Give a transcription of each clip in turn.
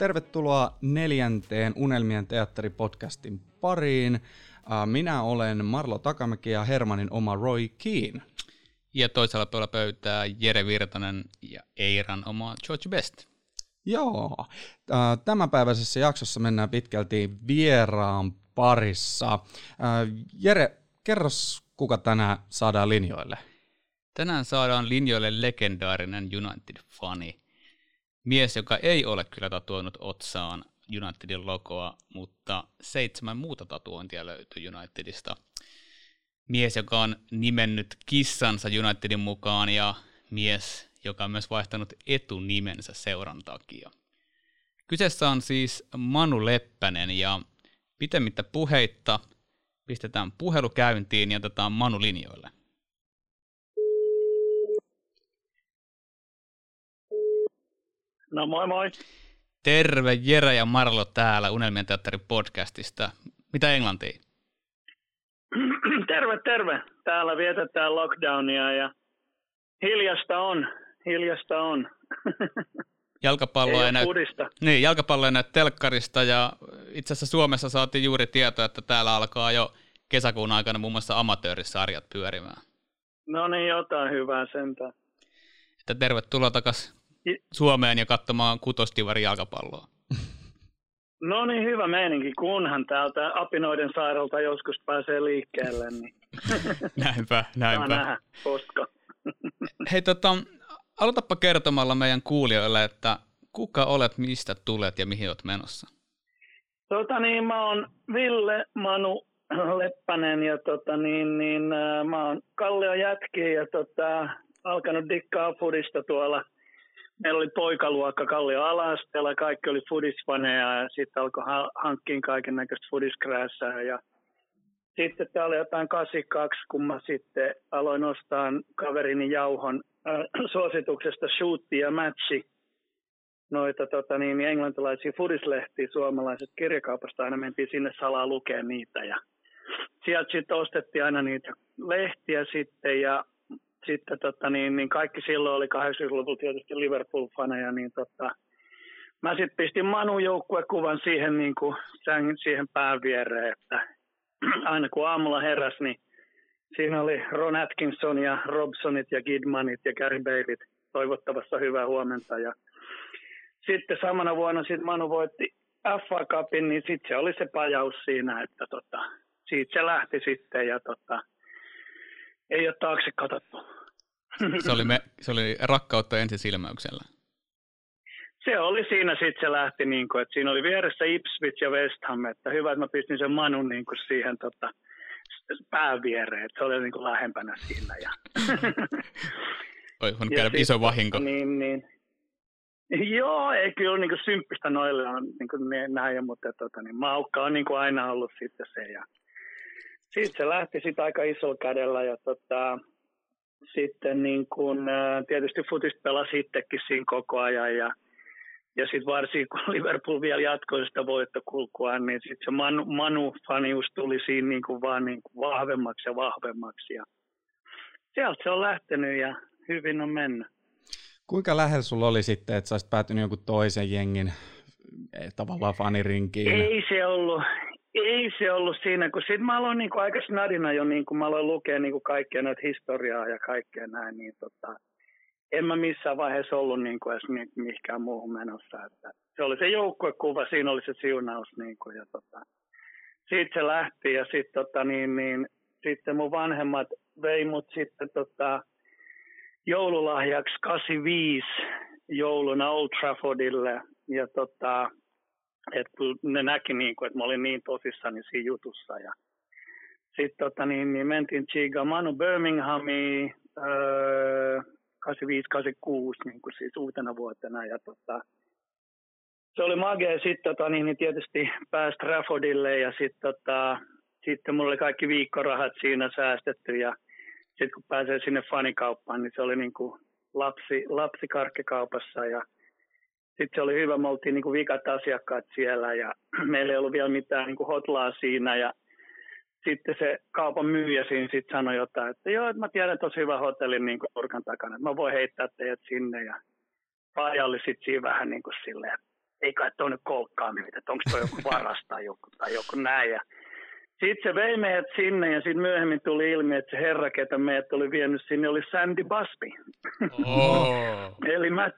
Tervetuloa neljänteen Unelmien teatteripodcastin pariin. Minä olen Marlo Takamäki ja Hermanin oma Roy Keane. Ja toisella puolella pöytää Jere Virtanen ja Eiran oma George Best. Joo, tämänpäiväisessä jaksossa mennään pitkälti vieraan parissa. Jere, kerros kuka tänään saadaan linjoille? Tänään saadaan linjoille legendaarinen United-fani. Mies, joka ei ole kyllä tatuoinut otsaan Unitedin logoa, mutta seitsemän muuta tatuointia löytyy Unitedista. Mies, joka on nimennyt kissansa Unitedin mukaan ja mies, joka on myös vaihtanut etunimensä seuran takia. Kyseessä on siis Manu Leppänen ja pitemmittä puheitta pistetään puhelu käyntiin ja otetaan Manu linjoille. No moi moi. Terve Jere ja Marlo täällä Unelmien teatterin podcastista. Mitä englantia? terve, terve. Täällä vietetään lockdownia ja hiljasta on. Hiljasta on. Jalkapalloa ei, ei näy... Niin, jalkapallo ei näy telkkarista ja itse asiassa Suomessa saatiin juuri tietoa, että täällä alkaa jo kesäkuun aikana muun muassa amatöörissarjat pyörimään. No niin, jotain hyvää sentään. Että tervetuloa takaisin Suomeen ja katsomaan kutostivarin jalkapalloa. No niin, hyvä meininki, kunhan täältä apinoiden sairaalta joskus pääsee liikkeelle. Niin. näinpä, näinpä. nähdä, koska. Hei, tota, aloitapa kertomalla meidän kuulijoille, että kuka olet, mistä tulet ja mihin olet menossa? Tota niin, mä oon Ville Manu Leppänen ja tota niin, niin äh, mä oon Kallio jätki ja tota, alkanut dikkaa fudista tuolla – meillä oli poikaluokka Kallio Alasteella, kaikki oli fudisfaneja ja sitten alkoi hankkiin kaiken näköistä fudiskrääsää ja sitten tämä oli jotain 82, kun mä sitten aloin ostaa kaverini Jauhon äh, suosituksesta shootti ja matchi noita tota, niin, englantilaisia fudislehtiä suomalaiset kirjakaupasta. Aina mentiin sinne salaa lukea niitä ja sieltä sitten ostettiin aina niitä lehtiä sitten ja sitten tota, niin, niin kaikki silloin oli 80-luvulla tietysti Liverpool-faneja, niin tota, mä sitten pistin Manun joukkuekuvan siihen, niin kuin, siihen pään viereen, että aina kun aamulla heräs, niin siinä oli Ron Atkinson ja Robsonit ja Gidmanit ja Gary Baylit toivottavassa hyvää huomenta. Ja sitten samana vuonna sit Manu voitti FA Cupin, niin sitten se oli se pajaus siinä, että tota, siitä se lähti sitten ja tota, ei ole taakse katsottu. Se oli, me, se oli rakkautta ensisilmäyksellä. Se oli siinä sitten se lähti, niin kuin, että siinä oli vieressä Ipswich ja West Ham, että hyvä, että mä pistin sen Manun niin kuin siihen tota, pään viereen, että se oli niin kuin lähempänä siinä. Ja... Oi, on käydä iso vahinko. Niin, niin. Joo, ei kyllä niin kuin symppistä noille on niin kuin näin, mutta tota, niin Maukka on niin kuin aina ollut sitten se. Ja sitten se lähti sitten aika isolla kädellä ja tota, sitten niin kun, tietysti futis pelasi itsekin siinä koko ajan ja, ja sitten varsinkin kun Liverpool vielä jatkoi sitä voittokulkua, niin sitten se Manu, Manu-fanius tuli siinä niin kuin vaan niin kuin vahvemmaksi ja vahvemmaksi ja sieltä se on lähtenyt ja hyvin on mennyt. Kuinka lähellä sulla oli sitten, että sä olisit päätynyt jonkun toisen jengin eh, tavallaan fanirinkiin? Ei se ollut, ei se ollut siinä, kun sitten mä aloin niin kuin aika snadina jo, niin kuin mä aloin lukea niin kuin kaikkea näitä historiaa ja kaikkea näin, niin tota, en mä missään vaiheessa ollut niin kuin edes mihinkään muuhun menossa. Että se oli se joukkuekuva, siinä oli se siunaus niin kuin, ja tota, siitä se lähti ja sitten tota, niin, niin, sitten mun vanhemmat vei mut sitten tota, joululahjaksi 85 jouluna Old Traffordille ja tota, että ne näki, niin kuin, että mä olin niin tosissani siinä jutussa. Ja sitten tota, niin, niin mentiin Chiga Manu Birminghamiin öö, 85-86 niin kuin siis uutena vuotena. Ja tota, se oli magea sitten tota, niin, niin tietysti pääsi Traffordille ja sitten tota, sitten mulla oli kaikki viikkorahat siinä säästetty ja sitten kun pääsee sinne fanikauppaan, niin se oli niin kuin lapsi, lapsikarkkikaupassa ja sitten se oli hyvä, me oltiin niin kuin vikat asiakkaat siellä ja meillä ei ollut vielä mitään niin kuin hotlaa siinä ja sitten se kaupan myyjä siinä sitten sanoi jotain, että joo, että mä tiedän tosi hyvä hotellin niin nurkan takana, että mä voin heittää teidät sinne. Ja Faija oli sitten siinä vähän niin kuin silleen, ei kai toi nyt koukkaaminen, että onko toi joku varas tai joku, tai joku näin. Ja sitten se vei meidät sinne ja sitten myöhemmin tuli ilmi, että se herra, ketä meidät oli vienyt sinne, oli Sandy Busby. Oh. Eli Matt,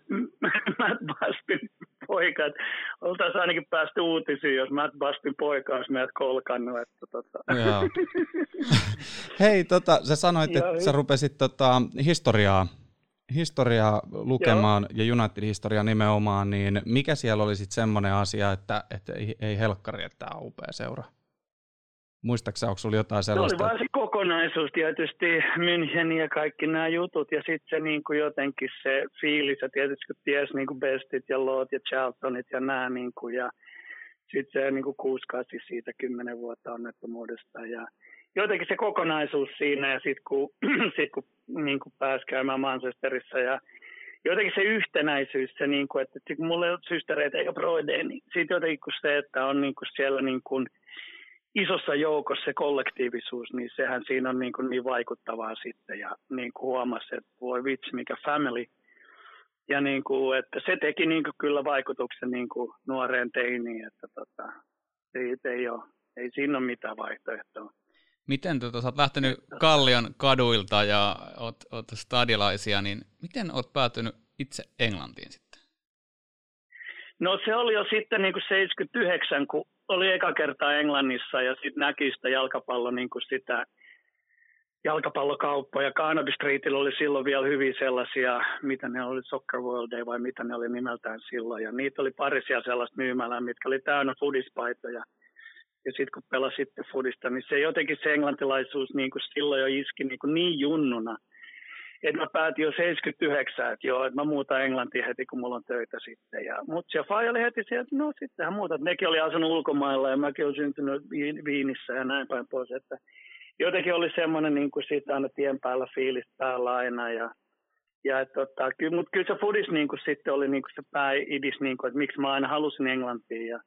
Matt Busbyn poika. Oltaisiin ainakin päästy uutisiin, jos Matt Busbyn poika olisi meidät kolkannut. Että, tota. Joo. Hei, tota, sä sanoit, että sä rupesit tota, historiaa historiaa lukemaan Joo. ja United-historiaa nimenomaan, niin mikä siellä oli sitten semmoinen asia, että, että ei, ei helkkari, että tämä on upea seura? Muistaakseni, onko sinulla jotain sellaista? Se oli vaan se kokonaisuus tietysti, München ja kaikki nämä jutut, ja sitten se niin kuin jotenkin se fiilis, ja tietysti kun ties niin kuin Bestit ja Loot ja Charltonit ja nämä, niin kuin, ja sitten se niin kuin kuuskasi siitä kymmenen vuotta onnettomuudesta, ja jotenkin se kokonaisuus siinä, ja sitten kun, sit kun niin kuin pääsi käymään Manchesterissa, ja jotenkin se yhtenäisyys, se niin kuin, että kun mulla ei ole systereitä eikä broideja, niin sitten jotenkin kun se, että on niin kuin siellä niin kuin, isossa joukossa se kollektiivisuus, niin sehän siinä on niin, kuin niin vaikuttavaa sitten. Ja niin kuin huomasi, että voi vitsi, mikä family. Ja niin kuin, että se teki niin kuin kyllä vaikutuksen niin kuin nuoreen teiniin, että tota, siitä ei, ole, ei siinä ole mitään vaihtoehtoa. Miten tota, sä oot lähtenyt Kallion kaduilta ja oot, oot stadilaisia, niin miten oot päätynyt itse Englantiin sitten? No se oli jo sitten niin kuin 79, kun oli eka kertaa Englannissa ja sitten näki sitä jalkapallo niin kuin sitä jalkapallokauppoja. Carnaby Streetillä oli silloin vielä hyvin sellaisia, mitä ne oli, Soccer World Day vai mitä ne oli nimeltään silloin. Ja niitä oli parisia sellaista myymälää, mitkä oli täynnä fudispaitoja. Ja sitten kun pelasitte fudista, niin se jotenkin se englantilaisuus niin kuin silloin jo iski niin, kuin niin junnuna – että mä päätin jo 79, että joo, että mä muutan Englantiin heti, kun mulla on töitä sitten. Ja, mutta se Fai oli heti sieltä, että no sittenhän muutat. Nekin oli asunut ulkomailla ja mäkin olen syntynyt Viinissä ja näin päin pois. Että jotenkin oli semmoinen niin kuin siitä aina tien päällä fiilis päällä aina ja ja et, tota, kyllä, mutta kyllä se foodis niin kuin, sitten oli niin kuin se pääidis, niin kuin, että miksi mä aina halusin Englantiin. Ja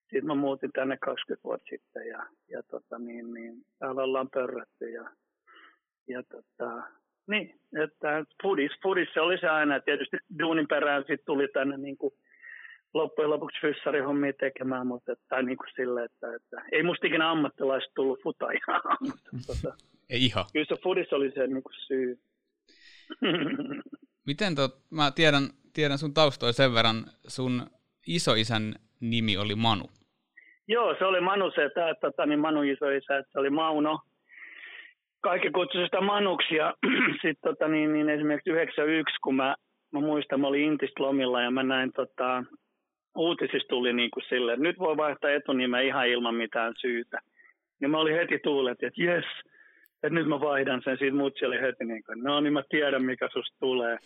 sitten mä muutin tänne 20 vuotta sitten ja, ja tota, niin, niin, täällä ollaan pörrätty. Ja, ja tota, niin, että foodis, foodis se oli se aina. Tietysti duunin perään sitten tuli tänne niin kuin loppujen lopuksi fyssarihommia tekemään, mutta tai niin kuin sille, että, että, ei musta ikinä ammattilaista tullut futajaa. tota, ei ihan. Kyllä se foodis oli se niin kuin syy. Miten tot, mä tiedän, tiedän sun taustoja sen verran, sun isoisän nimi oli Manu. Joo, se oli Manu se, että, tota, niin Manu isoisä, että se oli Mauno kaikki kutsui sitä Manuksi ja sitten tota, niin, niin esimerkiksi 91, kun mä, mä muistan, mä olin Intistä lomilla ja mä näin tota, uutisissa tuli niin kuin sille, että nyt voi vaihtaa etunimeä ihan ilman mitään syytä. Ja mä olin heti tuulet, että jes, että nyt mä vaihdan sen. Siitä mutsi oli heti niin kuin, no niin mä tiedän mikä susta tulee,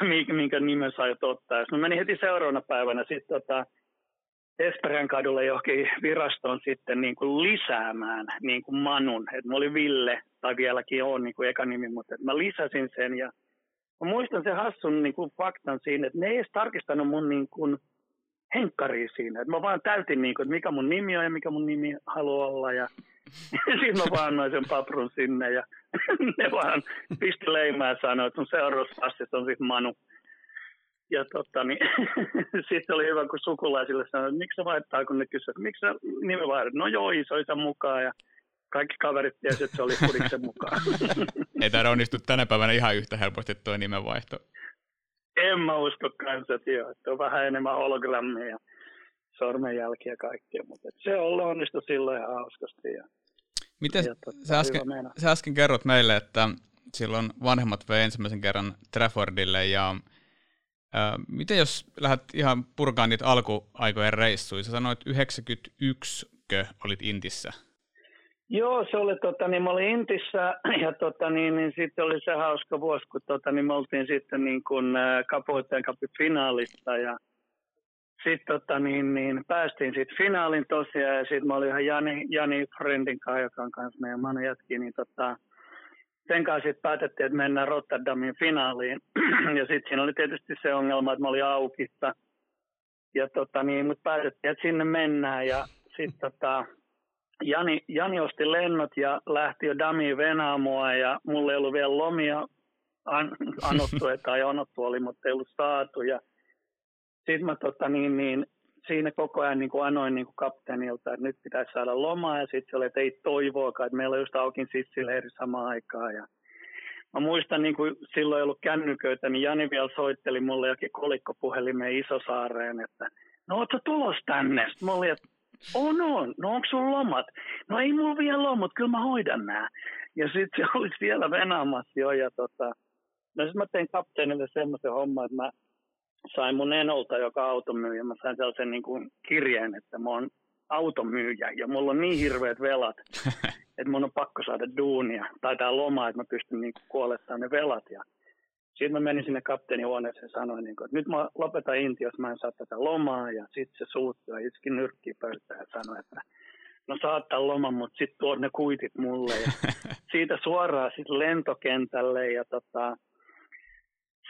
minkä nimen sä ottaa. Ja mä menin heti seuraavana päivänä sitten tota, Esperän kadulle johonkin virastoon sitten niin kuin lisäämään niin kuin Manun. Että mä olin Ville, tai vieläkin on niin kuin eka nimi, mutta mä lisäsin sen. Ja mä muistan sen hassun niin kuin faktan siinä, että ne ei edes tarkistanut mun niin kuin henkkari siinä. Että mä vaan täytin, niin kuin, että mikä mun nimi on ja mikä mun nimi haluaa olla. Ja sitten mä vaan noin sen paprun sinne ja ne vaan pisti leimää ja sanoi, että sun seuraavaksi on sitten Manu. Ja tota, niin, sitten oli hyvä, kun sukulaisille sanoi, että miksi sä vaihtaa, kun ne kysyivät, miksi sä nimi vaihdat? No joo, isoisa mukaan ja kaikki kaverit tiesivät, että se oli Fudiksen mukaan. Ei tämä onnistu tänä päivänä ihan yhtä helposti tuo nimenvaihto. En mä usko kanssa, että, joo, että on vähän enemmän hologrammia ja sormenjälkiä ja kaikkea, mutta se on onnistu silloin ihan hauskasti. Ja, Miten ja, tota, sä, äsken, sä äsken kerrot meille, että silloin vanhemmat vei ensimmäisen kerran Traffordille ja miten jos lähdet ihan purkaan niitä alkuaikojen reissuja? Sä sanoit 91 olit Intissä. Joo, se oli, tota, niin mä olin Intissä ja tota, niin, niin sitten oli se hauska vuosi, kun tota, niin me oltiin sitten niin kuin Kapuitteen kapin finaalista ja sitten tota, niin, niin, päästiin sitten finaalin tosiaan ja sitten mä olin ihan Jani, Jani Friendin kanssa, joka on kanssa meidän Manu jätki, niin tota, sen kanssa sitten päätettiin, että mennään Rotterdamin finaaliin. ja sitten siinä oli tietysti se ongelma, että mä olin aukissa. Ja tota niin, mutta päätettiin, että sinne mennään. Ja sitten tota, Jani, Jani osti lennot ja lähti jo Damiin venaamoa ja mulla ei ollut vielä lomia an, anottu, tai anottu oli, mutta ei ollut saatu. Ja sitten mä tota, niin, niin, siinä koko ajan niin kuin anoin niin kuin kapteenilta, että nyt pitäisi saada lomaa ja sitten se oli, että ei toivoakaan, että meillä on just aukin sissileiri samaan aikaan. Ja mä muistan, niin kuin silloin ei ollut kännyköitä, niin Jani vielä soitteli mulle jokin kolikkopuhelimeen Isosaareen, että no ootko tulos tänne? Sitten mä olin, että on, on. No onko sun lomat? No ei mulla vielä lomat, kyllä mä hoidan nää. Ja sitten se oli siellä venaamassa jo. Ja tota, no sitten mä tein kapteenille semmoisen homman, että mä sain mun enolta, joka automyyjä, mä sain sellaisen niin kuin kirjeen, että mä oon automyyjä ja mulla on niin hirveät velat, että mun on pakko saada duunia tai tää loma, että mä pystyn niin kuolettamaan ne velat. Ja sitten mä menin sinne kapteenihuoneeseen ja sanoin, niin kuin, että nyt mä lopetan inti, jos mä en saa tätä lomaa. Ja sitten se suuttui ja iski nyrkkiä pöytään ja sanoi, että no saattaa loman, mutta sitten tuo ne kuitit mulle. Ja siitä suoraan sitten lentokentälle ja tota,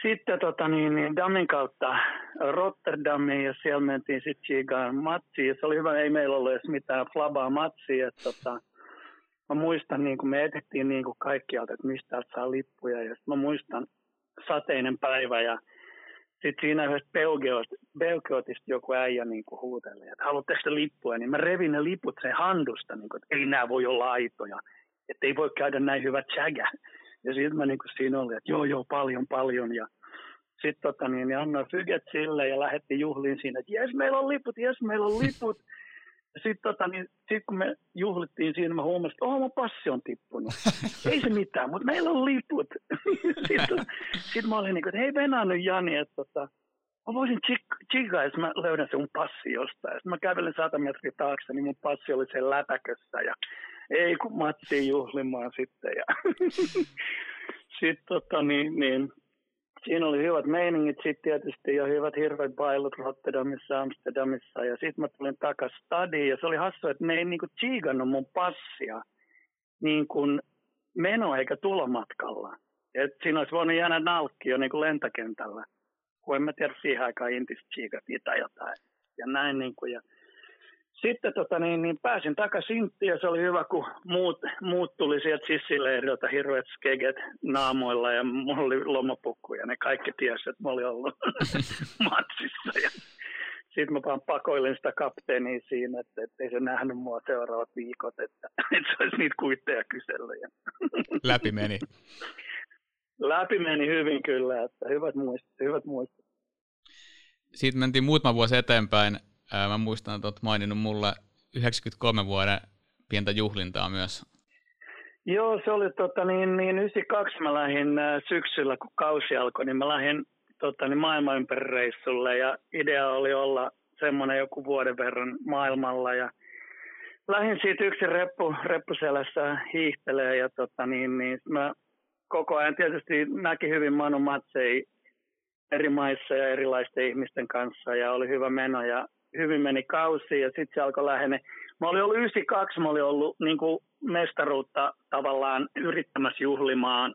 sitten tota, niin, niin Damin kautta Rotterdamiin ja siellä mentiin sitten Chigaan matsiin. Se oli hyvä, ei meillä ollut edes mitään flabaa matsia. tota, mä muistan, niin kun me etettiin niin kuin kaikkialta, että mistä saa lippuja. Ja mä muistan sateinen päivä ja sitten siinä yhdessä Belgeotista joku äijä niin huuteli, että haluatteko te lippuja, niin mä revin ne liput sen handusta, niin kuin, että ei nämä voi olla aitoja, että ei voi käydä näin hyvä chaga. Ja sitten mä niin kuin siinä olin, että joo, joo, paljon, paljon. Ja sitten tota, niin, niin annoin fyget sille ja lähetti juhliin siinä, että jes, meillä on liput, jes, meillä on liput. Sitten tota, niin, sit kun me juhlittiin siinä, mä huomasin, että oh, mun passi on tippunut. Ei se mitään, mutta meillä on liput. sitten sit mä olin niin kuin, että hei Venä nyt Jani, että tota, mä voisin chigaa, jos mä löydän sen mun passi jostain. Sitten mä kävelin sata metriä taakse, niin mun passi oli sen lätäkössä ja ei kun Mattiin juhlimaan sitten. Ja sitten tota, niin, niin, siinä oli hyvät meiningit sitten tietysti ja hyvät hirveät bailut Rotterdamissa, Amsterdamissa ja sitten mä tulin takaisin stadiin ja se oli hassu, että ne ei niinku tsiigannut mun passia niin kuin meno eikä tulomatkalla. Et siinä olisi voinut jäädä nalkki jo niin lentokentällä, kun en mä tiedä siihen aikaan intis tai jotain. Ja näin niin kuin, ja sitten tota, niin, niin pääsin takaisin Intiin ja se oli hyvä, kun muut, muut tuli sieltä sissileiriltä hirveät skeget naamoilla ja mulla oli lomapukku ja ne kaikki tiesi, että mä olin ollut matsissa. Ja sitten mä vaan pakoilin sitä kapteenia siinä, että, että ei se nähnyt mua seuraavat viikot, että, että se olisi niitä kuitteja kysellä. Läpi meni. Läpi meni hyvin kyllä, että hyvät muistot. Hyvät muistot. Siitä mentiin muutama vuosi eteenpäin Ää, mä muistan, että olet maininnut mulle 93 vuoden pientä juhlintaa myös. Joo, se oli tota, niin, niin 92 mä lähdin äh, syksyllä, kun kausi alkoi, niin mä lähdin tota, niin maailman reissulle ja idea oli olla semmoinen joku vuoden verran maailmalla ja lähdin siitä yksi reppu, reppuselässä hiihtelee ja tota, niin, niin mä koko ajan tietysti näki hyvin Manu Matsei eri maissa ja erilaisten ihmisten kanssa ja oli hyvä meno ja hyvin meni kausi ja sitten se alkoi lähene. Mä olin ollut 92, mä olin ollut niin kuin mestaruutta tavallaan yrittämässä juhlimaan.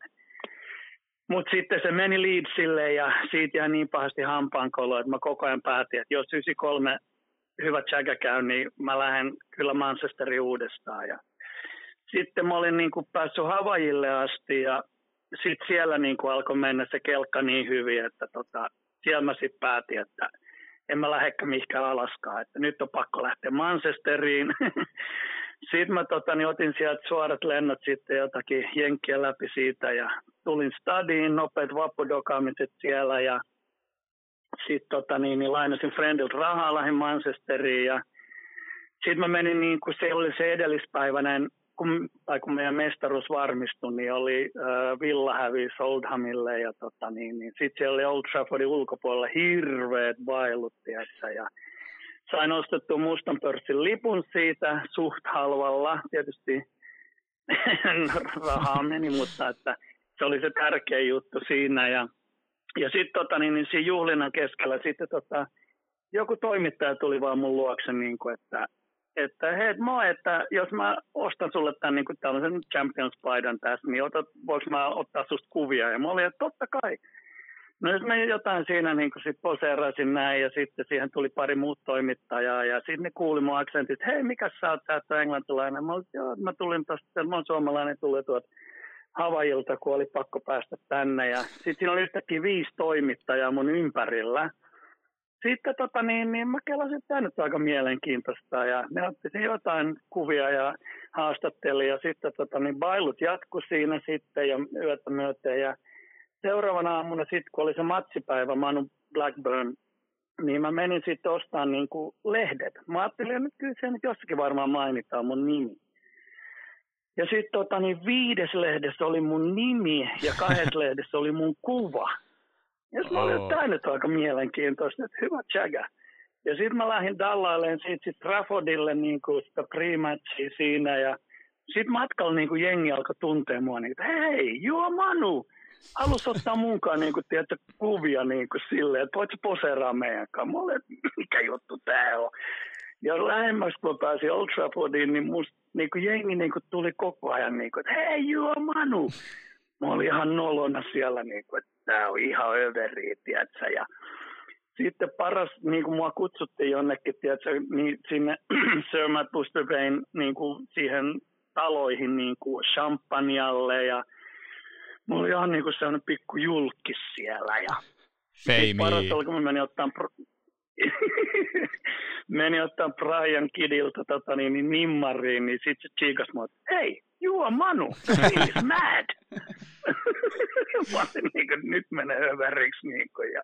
Mutta sitten se meni Leedsille ja siitä jäi niin pahasti hampaankolo, että mä koko ajan päätin, että jos 93 hyvä tsäkä käy, niin mä lähden kyllä Manchesterin uudestaan. Ja sitten mä olin niin kuin päässyt Havajille asti ja sitten siellä niin kuin alkoi mennä se kelkka niin hyvin, että tota, siellä mä sitten päätin, että – en mä lähdekään mihinkään Alaskaan, että nyt on pakko lähteä Manchesteriin. sitten mä tota, niin otin sieltä suorat lennot sitten jotakin jenkkiä läpi siitä ja tulin stadiin, nopeat vappudokaamiset siellä ja sitten tota, niin, niin lainasin friendiltä rahaa, lähdin Manchesteriin ja sitten mä menin niin kuin se oli se edellispäiväinen kun, tai kun meidän mestaruus varmistui, niin oli äh, Villa hävisi Oldhamille ja tota, niin, niin sitten siellä oli Old Traffordin ulkopuolella hirveät bailut, tiedätkö, ja sain ostettua mustan pörssin lipun siitä suht halvalla. Tietysti rahaa meni, mutta että se oli se tärkeä juttu siinä. Ja, ja sitten tota, niin, niin siinä juhlinnan keskellä sitten tota, joku toimittaja tuli vaan mun luokse, niin kuin, että että hei, moi, että jos mä ostan sulle tämän niin tällaisen Champions-paidan tässä, niin otat, voiko mä ottaa susta kuvia? Ja mä olin, että totta kai. No jos mä jotain siinä niin sit poseerasin näin ja sitten siihen tuli pari muut toimittajaa ja sitten ne kuuli mun aksentit, hei mikä sä oot, oot englantilainen. Mä, olin, joo, mä tulin tosta, mä oon suomalainen, tuli tuot Havajilta, kun oli pakko päästä tänne ja sitten siinä oli yhtäkkiä viisi toimittajaa mun ympärillä. Sitten tota, niin, niin mä kelasin, että tämä nyt on aika mielenkiintoista ja ne otti jotain kuvia ja haastatteli ja sitten tota, niin bailut jatku siinä sitten ja yötä myöten ja seuraavana aamuna sitten, kun oli se matsipäivä Manu Blackburn, niin mä menin sitten ostamaan niin kuin lehdet. Mä ajattelin, että kyllä se nyt jossakin varmaan mainitaan mun nimi. Ja sitten tota, niin viides lehdessä oli mun nimi ja kahdessa lehdessä oli mun kuva. Ja mä olin, että tämä nyt on aika mielenkiintoista, että hyvä tsägä. Ja sitten mä lähdin dallailemaan siitä sit Traffordille niin kuin sitä pre siinä ja sitten matkalla niin kuin jengi alkoi tuntea mua, niin, että hei, juo Manu, halus ottaa mukaan niin kuin, tiedätkö, kuvia niin kuin silleen, että voitko poseeraa meidän kanssa. Mä olin, mikä juttu tää on. Ja lähemmäs kun pääsin Old Traffordiin, niin musta niin kuin jengi niin kuin, tuli koko ajan, niin kuin, että hei juo Manu. Mä olin ihan nolona siellä, niin kuin, että tää on ihan överi, tiedätkö, ja sitten paras, niin kuin mua kutsuttiin jonnekin, tiedätkö, niin sinne Sir Matt Bustervein niin kuin siihen taloihin niin kuin champanjalle ja mulla oli ihan niinku sellainen pikku julkis siellä. Ja Feimi. Paras oli, kun mä menin ottaa, pro- menin ottaa Brian Kidilta tota, niin, niin nimmariin, niin sit se chiikas mua, hei, juo Manu, he's mad. olin niin kuin, nyt menee överiksi. Niin kuin, ja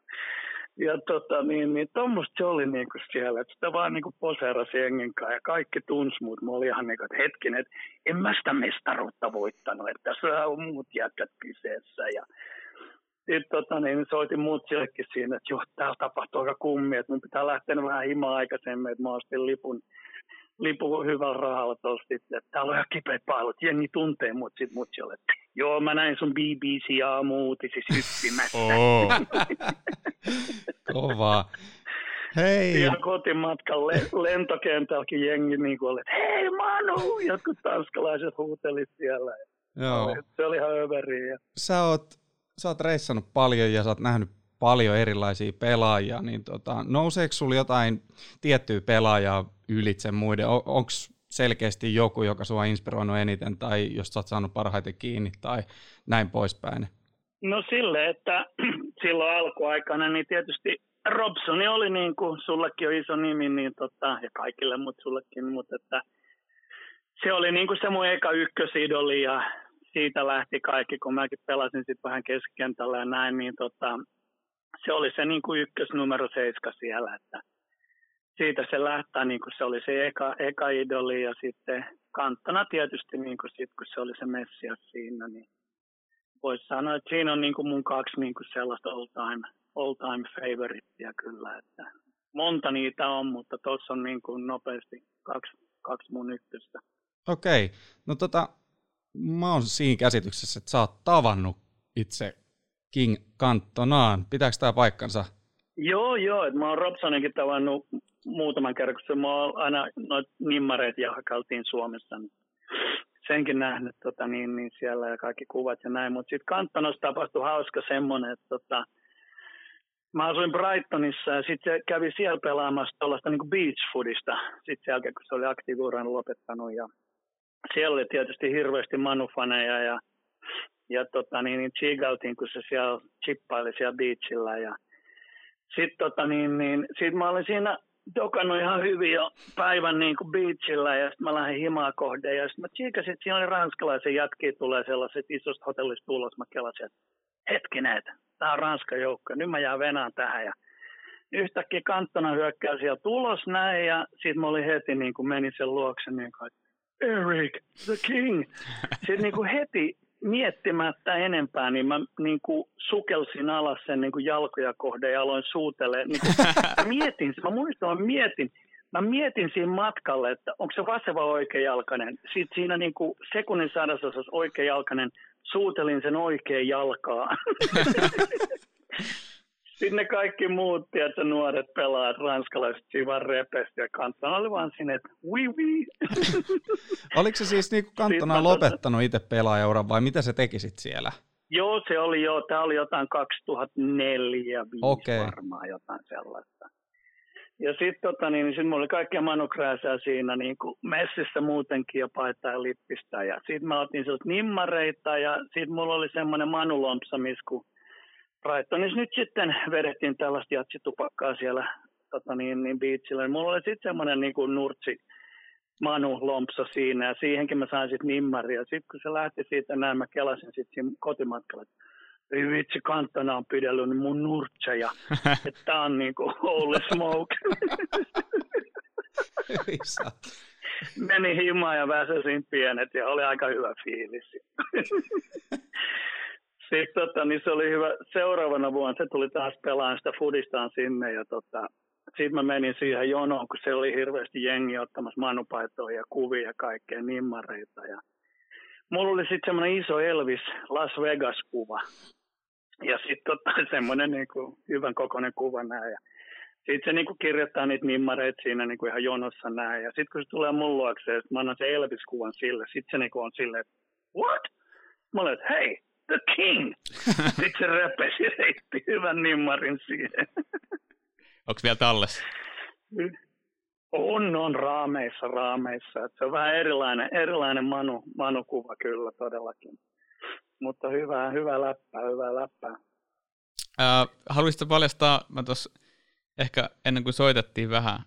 ja tota, niin, niin tuommoista se oli niinku siellä, että sitä vaan niinku poseerasi jengen kanssa ja kaikki tunsi mut. Mä olin ihan niinku, että hetkinen, että en mä sitä mestaruutta voittanut, että tässä on muut jätkät kyseessä. Ja sitten tota, niin, soitin muut sillekin siinä, että joo, täällä tapahtuu aika kummi, että mun pitää lähteä vähän himaa aikaisemmin, että mä ostin lipun lipu hyvällä rahalla tuossa että täällä on ihan kipeät pailut, jengi tuntee mut, sit mut että joo, mä näin sun BBC aamu-uutisissa hyppimässä. Oh. Kova. Hei. Ja kotimatkan le- lentokentälläkin jengi niin oli, että hei Manu, jotkut tanskalaiset huutelit siellä. Joo. Se oli ihan överiä. Sä oot, sä oot reissannut paljon ja sä oot nähnyt paljon erilaisia pelaajia, niin tota, nouseeko sulla jotain tiettyä pelaajaa ylitse muiden? On, Onko selkeästi joku, joka sua on inspiroinut eniten tai jos oot saanut parhaiten kiinni tai näin poispäin? No sille, että silloin alkuaikana niin tietysti Robsoni oli niin kuin, sullekin on iso nimi, niin tota, ja kaikille mut sullekin, mutta että se oli niin kuin se mun eka ykkösidoli ja siitä lähti kaikki, kun mäkin pelasin sitten vähän keskikentällä ja näin, niin tota, se oli se niin kuin ykkös numero seiska siellä, että siitä se lähtää, niin kuin se oli se eka, eka idoli ja sitten kantona tietysti, niin kuin sit, kun se oli se Messias siinä, niin voisi sanoa, että siinä on niin kuin mun kaksi niin kuin sellaista all time, all time favorittia kyllä, että monta niitä on, mutta tuossa on niin kuin nopeasti kaksi, kaksi mun ykköstä. Okei, no tota, mä oon siinä käsityksessä, että sä oot tavannut itse King Kantonaan. Pitääkö tämä paikkansa? Joo, joo. Mä oon Robsoninkin tavannut muutaman kerran, kun mä oon aina noit nimmareet jahkaltiin Suomessa. Niin senkin nähnyt tota, niin, niin siellä ja kaikki kuvat ja näin. Mutta sitten Kantonossa tapahtui hauska semmoinen, että tota, mä asuin Brightonissa ja sitten kävi siellä pelaamassa tuollaista niin beach foodista. Sitten sen jälkeen, kun se oli aktiivuuran lopettanut. Ja siellä oli tietysti hirveästi manufaneja ja ja tota, niin, niin chigaltiin, kun se siellä chippaili siellä beachillä. Ja sitten tota, niin, niin, sit mä olin siinä dokannut ihan hyvin jo päivän niin kuin beachillä ja sitten mä lähdin himaa kohde ja sitten mä chiikasin, että siinä oli ranskalaisen jätkiä tulee sellaiset isosta hotellista tulos. Mä kelasin, että hetkinen, tämä on Ranskan joukko, nyt mä jään venään tähän ja yhtäkkiä kanttona hyökkää siellä tulos näin ja sitten mä olin heti niin kuin menin sen luokse niin kuin, Eric, the king. Sitten niin kuin heti miettimättä enempää, niin mä niin kuin sukelsin alas sen niin kuin jalkoja kohden ja aloin suutele. Niin kuin, mä mietin, mä muistan, mä mietin, mä mietin siinä matkalle, että onko se vaseva oikeajalkainen. Sitten siinä niin kuin sekunnin sadasosassa oikeajalkainen suutelin sen oikea jalkaa. Sitten ne kaikki muut, tiedätkö, nuoret pelaajat, ranskalaiset, siinä repesti ja kantona oli vaan sinne, että oui oui. Oliko se siis niin kuin kantona lopettanut itse pelaajauran vai mitä se teki sitten siellä? Joo, se oli jo, tämä oli jotain 2004 okay. varmaan jotain sellaista. Ja sitten tota, niin, niin sit mulla oli kaikkia manukrääsää siinä niin kuin messissä muutenkin ja paitaa ja lippistä. Ja sitten mä otin sieltä nimmareita ja sitten mulla oli semmoinen manulompsa, missä kun Brightonissa nyt sitten vedettiin tällaista jatsitupakkaa siellä tota, niin, niin beachillä. Mulla oli sitten semmoinen niin kuin nurtsi Manu Lompsa siinä ja siihenkin mä sain sitten nimmaria. Sitten kun se lähti siitä näin, mä kelasin sitten siinä kotimatkalla, että ei vitsi, kantana on pidellyt niin mun nurtseja. että tää on niinku holy smoke. Meni himaan ja väsäsin pienet ja oli aika hyvä fiilis. Sitten tota, niin se oli hyvä. Seuraavana vuonna se tuli taas pelaan sitä fudistaan sinne ja tota, sitten mä menin siihen jonoon, kun se oli hirveästi jengi ottamassa manupaitoja ja kuvia ja kaikkea nimmareita. Ja mulla oli sitten semmoinen iso Elvis Las Vegas-kuva. Ja sitten tota, semmoinen niinku hyvän kokoinen kuva näin. Ja sitten se niinku kirjoittaa niitä nimmareita siinä niinku ihan jonossa näin. Ja sitten kun se tulee mun luokse, mä annan sen Elvis-kuvan sille, sitten se niinku on silleen, what? Mä olen, hei, the king! sitten se repesi ja heitti hyvän nimmarin siihen. Onko vielä tallessa? On, on raameissa, raameissa. Et se on vähän erilainen, erilainen manu, manukuva kyllä todellakin. Mutta hyvää, hyvää läppää, hyvää läppää. Äh, haluaisitko paljastaa, mä tuossa ehkä ennen kuin soitettiin vähän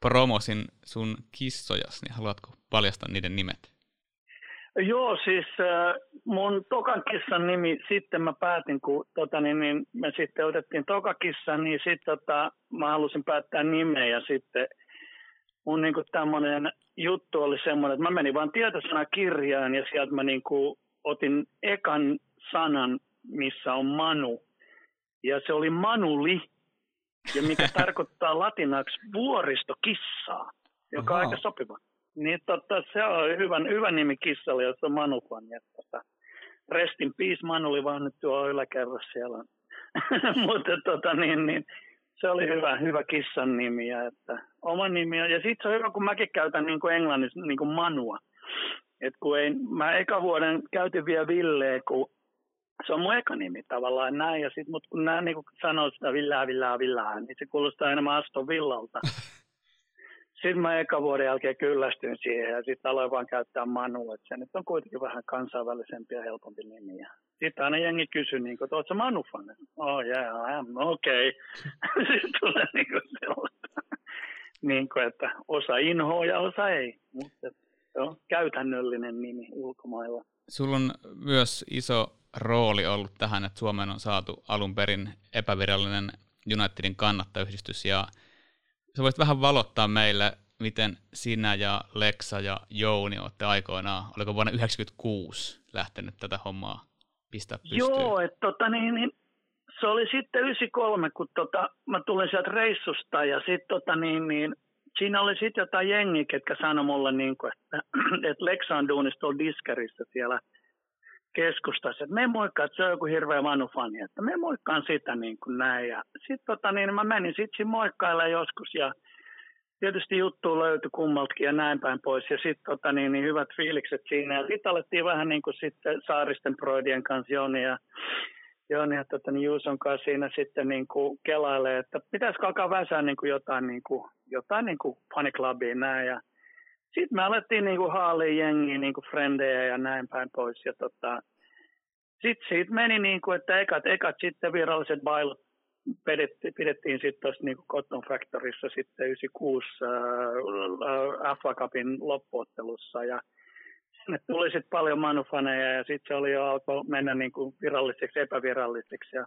promosin sun kissojas, niin haluatko paljastaa niiden nimet? Joo, siis äh, mun tokan kissan nimi, sitten mä päätin, kun tota, niin, niin me sitten otettiin tokakissa, niin sitten tota, mä halusin päättää nimeä ja sitten mun niin tämmöinen juttu oli semmoinen, että mä menin vaan tietosanakirjaan ja sieltä mä niin kuin, otin ekan sanan, missä on Manu. Ja se oli Manuli, ja mikä tarkoittaa latinaksi vuoristokissaa, joka on aika sopiva. Niin totta, se on hyvä, hyvä nimi kissalle, jos on Manufan. Tota, restin piis Manu oli vaan nyt tuo yläkerrassa siellä. Mutta tota, niin, niin, se oli hyvä, hyvä kissan nimi. Ja, että, oma nimi ja sitten se on hyvä, kun mäkin käytän niin kuin englannissa niin kuin Manua. Et kun ei, mä eka vuoden käytin vielä Villeä, kun se on mun eka nimi tavallaan näin. Ja sit, mut kun nämä niin sanoo sitä villää, villää, villää, niin se kuulostaa enemmän Aston Villalta. sitten mä eka vuoden jälkeen kyllästyin siihen ja sitten aloin vaan käyttää Manu, että se nyt on kuitenkin vähän kansainvälisempi ja helpompi nimi. Sitten aina jengi kysyi, niin että Manu fan? Oh yeah, I am, okei. Okay. sitten tulee niin kuin sellaista, niin kuin, että osa inhoa ja osa ei. Mutta se on käytännöllinen nimi ulkomailla. Sulla on myös iso rooli ollut tähän, että Suomeen on saatu alun perin epävirallinen Unitedin kannattajayhdistys ja sä voisit vähän valottaa meille, miten sinä ja Leksa ja Jouni olette aikoinaan, oliko vuonna 1996 lähtenyt tätä hommaa pistää pystyyn? Joo, että tota, niin, niin, se oli sitten 93, kun tota, mä tulin sieltä reissusta ja sitten tota, niin, niin, siinä oli sitten jotain jengi, ketkä sanoi mulle, niin kuin, että, että Leksa on duunissa tuolla Diskerissä siellä – keskustassa, että me moikkaa, että se on joku hirveä manufani, että me moikkaan sitä niin kuin näin. Ja sitten tota, niin mä menin sitten moikkailla joskus ja tietysti juttu löytyi kummaltakin ja näin päin pois. Ja sitten tota, niin, niin hyvät fiilikset siinä. Ja sitten alettiin vähän niin kuin sitten Saaristen Broidien kanssa Joni ja, Joni ja tota, niin Juuson kanssa siinä sitten niin kuin kelailee, että pitäisikö alkaa väsää niin kuin jotain, niin kuin, jotain niin kuin funny näin. Ja sitten me alettiin niinku haaliin jengiä, niinku frendejä ja näin päin pois. Ja tota, sitten siitä meni niin kuin, että ekat, ekat sitten viralliset bailut pidettiin, pidettiin sitten tuossa niin Cotton Factorissa sitten 96 äh, FA Cupin loppuottelussa ja sinne tuli sitten paljon manufaneja ja sitten se oli jo alkoi mennä niin kuin viralliseksi, epäviralliseksi ja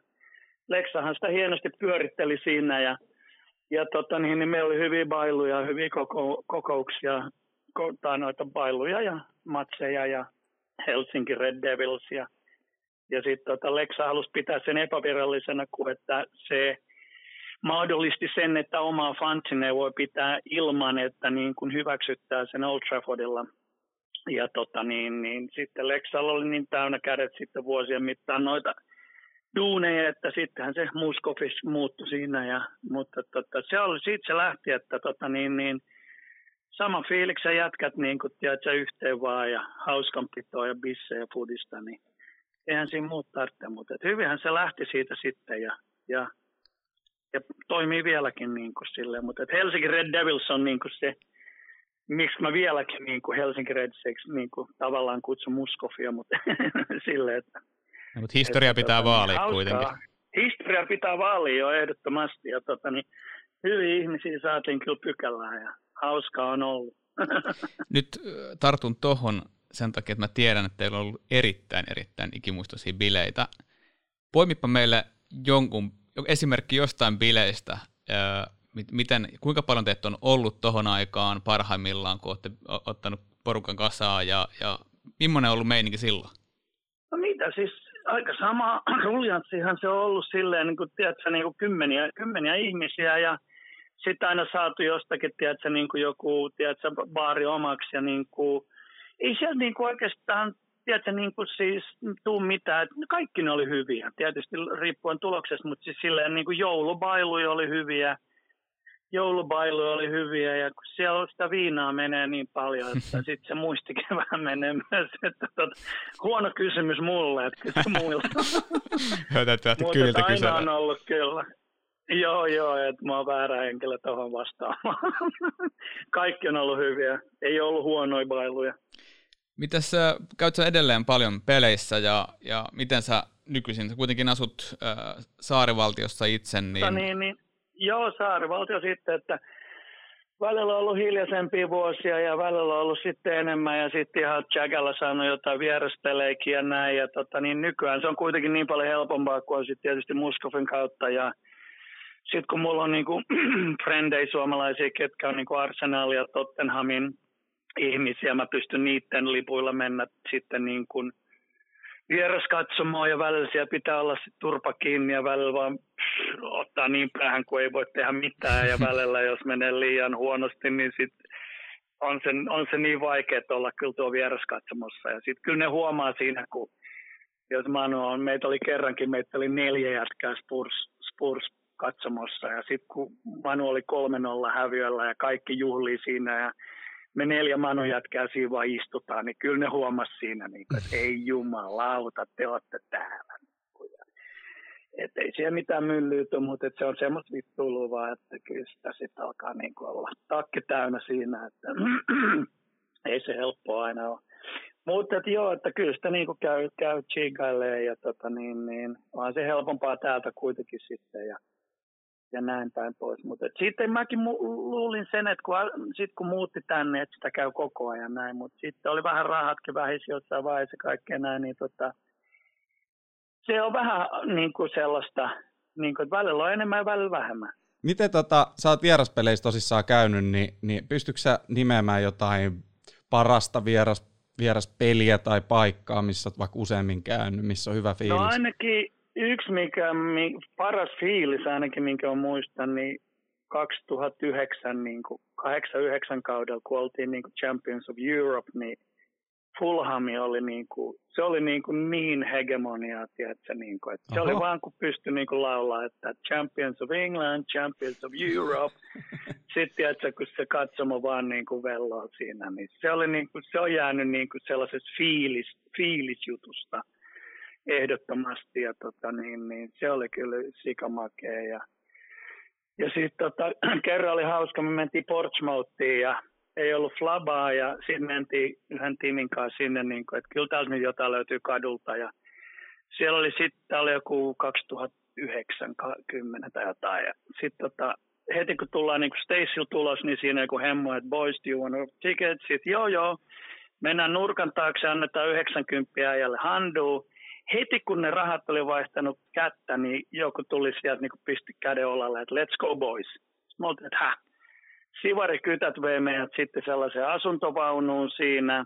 Leksahan sitä hienosti pyöritteli siinä ja, ja tota, niin, niin meillä oli hyviä bailuja, hyviä koko, kokouksia tai noita bailuja ja matseja ja Helsinki Red Devils ja, ja sitten tota Lexa halusi pitää sen epävirallisena, kun että se mahdollisti sen, että omaa fansineen voi pitää ilman, että niin kuin hyväksyttää sen Old Traffordilla. Ja tota niin, niin sitten Lexalla oli niin täynnä kädet sitten vuosien mittaan noita duuneja, että sittenhän se Muskofis muuttui siinä. Ja, mutta tota, se oli, siitä se lähti, että tota niin, niin, sama fiiliksen jätkät niin kuin, tiedätkö, yhteen vaan ja hauskanpitoa ja bisse ja fudista, niin eihän siinä muut tarvitse, mutta et hyvinhän se lähti siitä sitten ja, ja, ja toimii vieläkin niin kuin silleen, mutta et Helsinki Red Devils on niin kuin se, miksi mä vieläkin niin kuin Helsinki Redseksi niin kuin tavallaan kutsun Muskofia, mutta silleen, että... Ja, mutta historia että, pitää tota, vaalia hauskaa. kuitenkin. Historia pitää vaalia jo ehdottomasti ja tota, niin, hyviä ihmisiä saatiin kyllä pykälään ja hauskaa on ollut. Nyt tartun tohon sen takia, että mä tiedän, että teillä on ollut erittäin, erittäin ikimuistoisia bileitä. Poimippa meille jonkun, esimerkki jostain bileistä, miten, kuinka paljon teitä on ollut tohon aikaan parhaimmillaan, kun olette ottanut porukan kasaa ja, ja millainen on ollut meininki silloin? No mitä siis, aika sama ruljanssihan se on ollut silleen, niin kuin, tiedätkö, niin kuin kymmeniä, kymmeniä ihmisiä ja sitten aina saatu jostakin, tiedätkö, niin kuin joku, tiedätkö, baari omaksi ja niin kuin, ei siellä niin kuin oikeastaan, tiedätkö, niin kuin siis tuu mitään. Kaikki ne oli hyviä, tietysti riippuen tuloksesta, mutta siis silleen niin kuin joulubailuja oli hyviä, joulubailuja oli hyviä ja kun siellä sitä viinaa menee niin paljon, että sitten se muistikin vähän menee myös. Että tota, huono kysymys mulle, että kysy muilta. Mutta aina on ollut kyllä. Joo, joo, että mä oon väärä henkilö tuohon vastaamaan. Kaikki on ollut hyviä, ei ollut huonoja bailuja. Mitäs sä, käyt sä edelleen paljon peleissä ja, ja miten sä nykyisin, sä kuitenkin asut äh, saarivaltiossa itse, niin... niin, niin joo, saarivaltio sitten, että välillä on ollut hiljaisempia vuosia ja välillä on ollut sitten enemmän ja sitten ihan Jagalla saanut jotain vieraspelejäkin ja näin. Ja tota, niin nykyään se on kuitenkin niin paljon helpompaa kuin on sitten tietysti Muskofin kautta ja sitten kun mulla on niinku frendei suomalaisia, ketkä on niinku Arsenal ja Tottenhamin ihmisiä, mä pystyn niiden lipuilla mennä sitten niin kuin vieras katsomaan ja välillä siellä pitää olla sit turpa kiinni ja välillä vaan pff, ottaa niin päähän, kun ei voi tehdä mitään ja välillä jos menee liian huonosti, niin sit on se, on se niin vaikea olla kyllä tuo katsomossa. Ja sitten kyllä ne huomaa siinä, kun jos Manu on, meitä oli kerrankin, meitä oli neljä jätkää Spurs, Spurs katsomossa ja sitten kun Manu oli 3-0 häviöllä ja kaikki juhlii siinä ja me neljä Manu jätkää siinä vaan istutaan, niin kyllä ne huomasi siinä, niin kuin, että ei jumalauta, te olette täällä. Että ei siellä mitään myllyytä, mutta että se on semmoista vittuilua vaan, että kyllä sitä sitten alkaa niin kuin olla takki täynnä siinä, että ei se helppoa aina ole. Mutta että joo, että kyllä sitä niin kuin käy, käy ja tota niin, niin on se helpompaa täältä kuitenkin sitten. Ja ja näin päin pois. Mutta sitten mäkin mu- luulin sen, että kun, sit kun muutti tänne, että sitä käy koko ajan näin, mutta sitten oli vähän rahatkin vähis jossain vaiheessa kaikkea näin, niin tota, se on vähän niin kuin sellaista, niin kuin, että välillä on enemmän ja välillä vähemmän. Miten tota, sä oot vieraspeleissä tosissaan käynyt, niin, niin pystytkö sä nimeämään jotain parasta vieras, vieraspeliä tai paikkaa, missä oot vaikka useammin käynyt, missä on hyvä fiilis? No ainakin, yksi, mikä mi, paras fiilis ainakin, minkä on muistan, niin 2009, niin kuin 89 kaudella, kun oltiin niin kuin Champions of Europe, niin Fulhami oli niin kuin, se oli niin, kuin niin hegemoniaa, tiedätkö, niin kuin, että se oli vaan kun pystyi niin kuin laulaa, että Champions of England, Champions of Europe. Sitten tiedätkö, kun se katsomo vaan niin kuin velloa siinä, niin se, oli niin kuin, se on jäänyt niin kuin sellaisesta fiilis, fiilisjutusta – ehdottomasti ja tota, niin, niin, se oli kyllä sikamakea. Ja, ja sitten tota, kerran oli hauska, me mentiin Portsmouthiin ja ei ollut flabaa ja sitten mentiin yhden tiimin kanssa sinne, niin kuin, että kyllä täältä nyt jotain löytyy kadulta ja siellä oli sitten, oli joku 2009 10 tai jotain ja sitten tota, heti kun tullaan niin Stacyl tulos, niin siinä joku hemmo, että boys, do you want tickets? Sitten joo joo, mennään nurkan taakse, annetaan 90 äijälle handuu heti kun ne rahat oli vaihtanut kättä, niin joku tuli sieltä niin pisti käden olalle, että let's go boys. Mä oltiin, että häh. Sivarikytät vei meidät sitten sellaiseen asuntovaunuun siinä.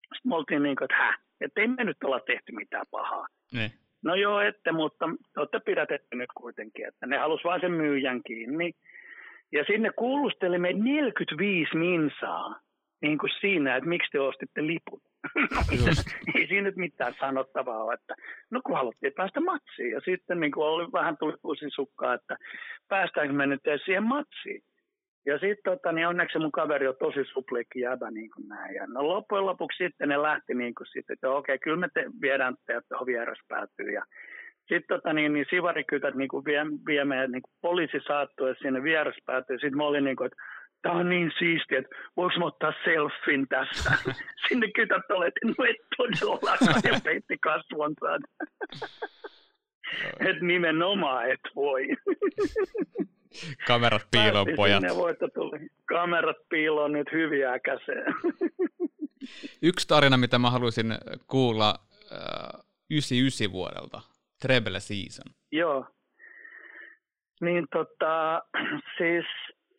Sitten me oltiin niin kuin, että häh, että ei me nyt olla tehty mitään pahaa. Ne. No joo, ette, mutta te olette pidätetty nyt kuitenkin, että ne halusi vain sen myyjän kiinni. Ja sinne kuulusteli meitä 45 minsaa niin kuin siinä, että miksi te ostitte liput. ei siinä nyt mitään sanottavaa ole, että no kun haluttiin päästä matsiin. Ja sitten niin kuin oli, vähän tuli sukkaa, että päästäänkö me nyt siihen matsiin. Ja sitten tota, niin onneksi mun kaveri on tosi suplikki jäbä niin kuin näin. Ja no loppujen lopuksi sitten ne lähti niin kuin sitten, että okei, kyllä me te, viedään teidät tuohon vieraspäätyyn. Ja sitten tota, niin, niin sivarikytät niin kuin vie, vie meidät, niin kuin poliisi saattui sinne vieraspäätyyn. Sitten mä olin niin kuin, että tämä on niin siistiä, että voiko mä ottaa selfin tästä. Sinne kytät olet, no et todellakaan, ja peitti kasvonsa. Et nimenomaan et voi. Kamerat piiloon, pojat. tuli. Kamerat piiloon nyt hyviä käseen. Yksi tarina, mitä mä haluaisin kuulla äh, 99 vuodelta, Treble Season. Joo. Niin tota, siis,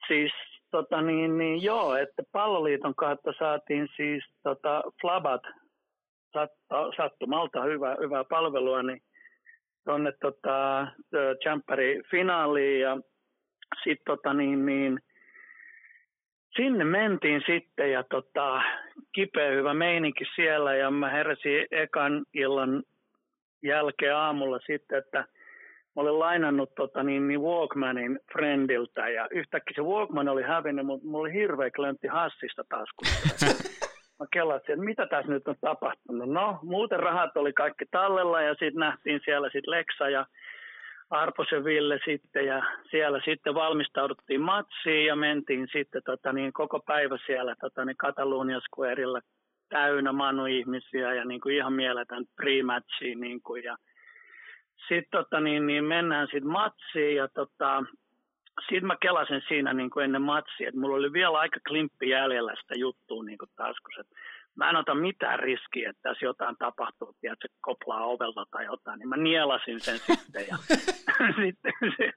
siis tota niin, niin joo, että palloliiton kautta saatiin siis tota, flabat sattumalta hyvää, hyvää palvelua, niin tuonne tota, Champerin finaaliin ja sitten tota niin, niin, sinne mentiin sitten ja tota, kipeä hyvä meininki siellä ja mä heräsin ekan illan jälkeen aamulla sitten, että mä olin lainannut tota, niin, niin Walkmanin friendiltä ja yhtäkkiä se Walkman oli hävinnyt, mutta mulla oli hirveä klöntti hassista taskussa. mä kelasin, että mitä tässä nyt on tapahtunut. No, muuten rahat oli kaikki tallella ja sitten nähtiin siellä sitten Leksa ja Arposen Ville sitten ja siellä sitten valmistauduttiin matsiin ja mentiin sitten tota niin, koko päivä siellä tota niin, Catalunya Squareilla täynnä manu-ihmisiä ja niin kuin ihan mieletön pre-matchiin niin kuin, ja sitten tota niin, niin mennään sitten matsiin ja tota, sitten mä kelasin siinä niin kuin ennen matsia, että mulla oli vielä aika klimppi jäljellä sitä juttua niin kuin taskussa. Mä en ota mitään riskiä, että tässä jotain tapahtuu, se koplaa ovelta tai jotain, niin mä nielasin sen sitten. Ja sitten se,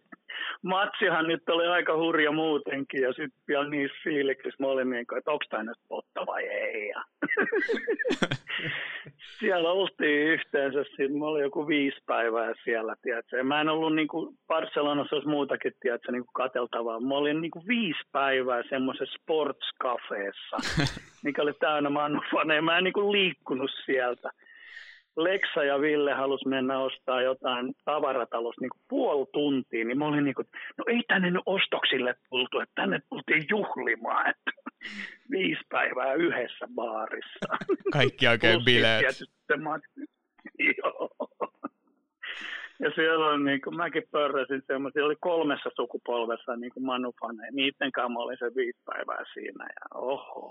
matsihan nyt oli aika hurja muutenkin ja sitten vielä niissä fiiliksissä kuin, että onko tämä nyt totta vai ei. Ja siellä oltiin yhteensä, sitten mä olin joku viisi päivää siellä, tiedätkö. Mä en ollut niin kuin Barcelonassa olisi muutakin, tiedätkö, niin kuin kateltavaa. Mä olin niin kuin viisi päivää semmoisessa sportskafeessa, mikä oli täynnä mannufaneja. Mä en niin kuin liikkunut sieltä. Leksa ja Ville halus mennä ostaa jotain tavaratalosta niin puoli tuntia, niin mä olin niin kuin, no ei tänne nyt ostoksille tultu, että tänne tultiin juhlimaan, että viisi päivää yhdessä baarissa. Kaikki oikein bileet. Joo. Ja siellä on, niin kuin mäkin pörräsin semmoisia, oli kolmessa sukupolvessa niin kuin manufaneja. Niiden kanssa mä olin se viisi päivää siinä ja oho.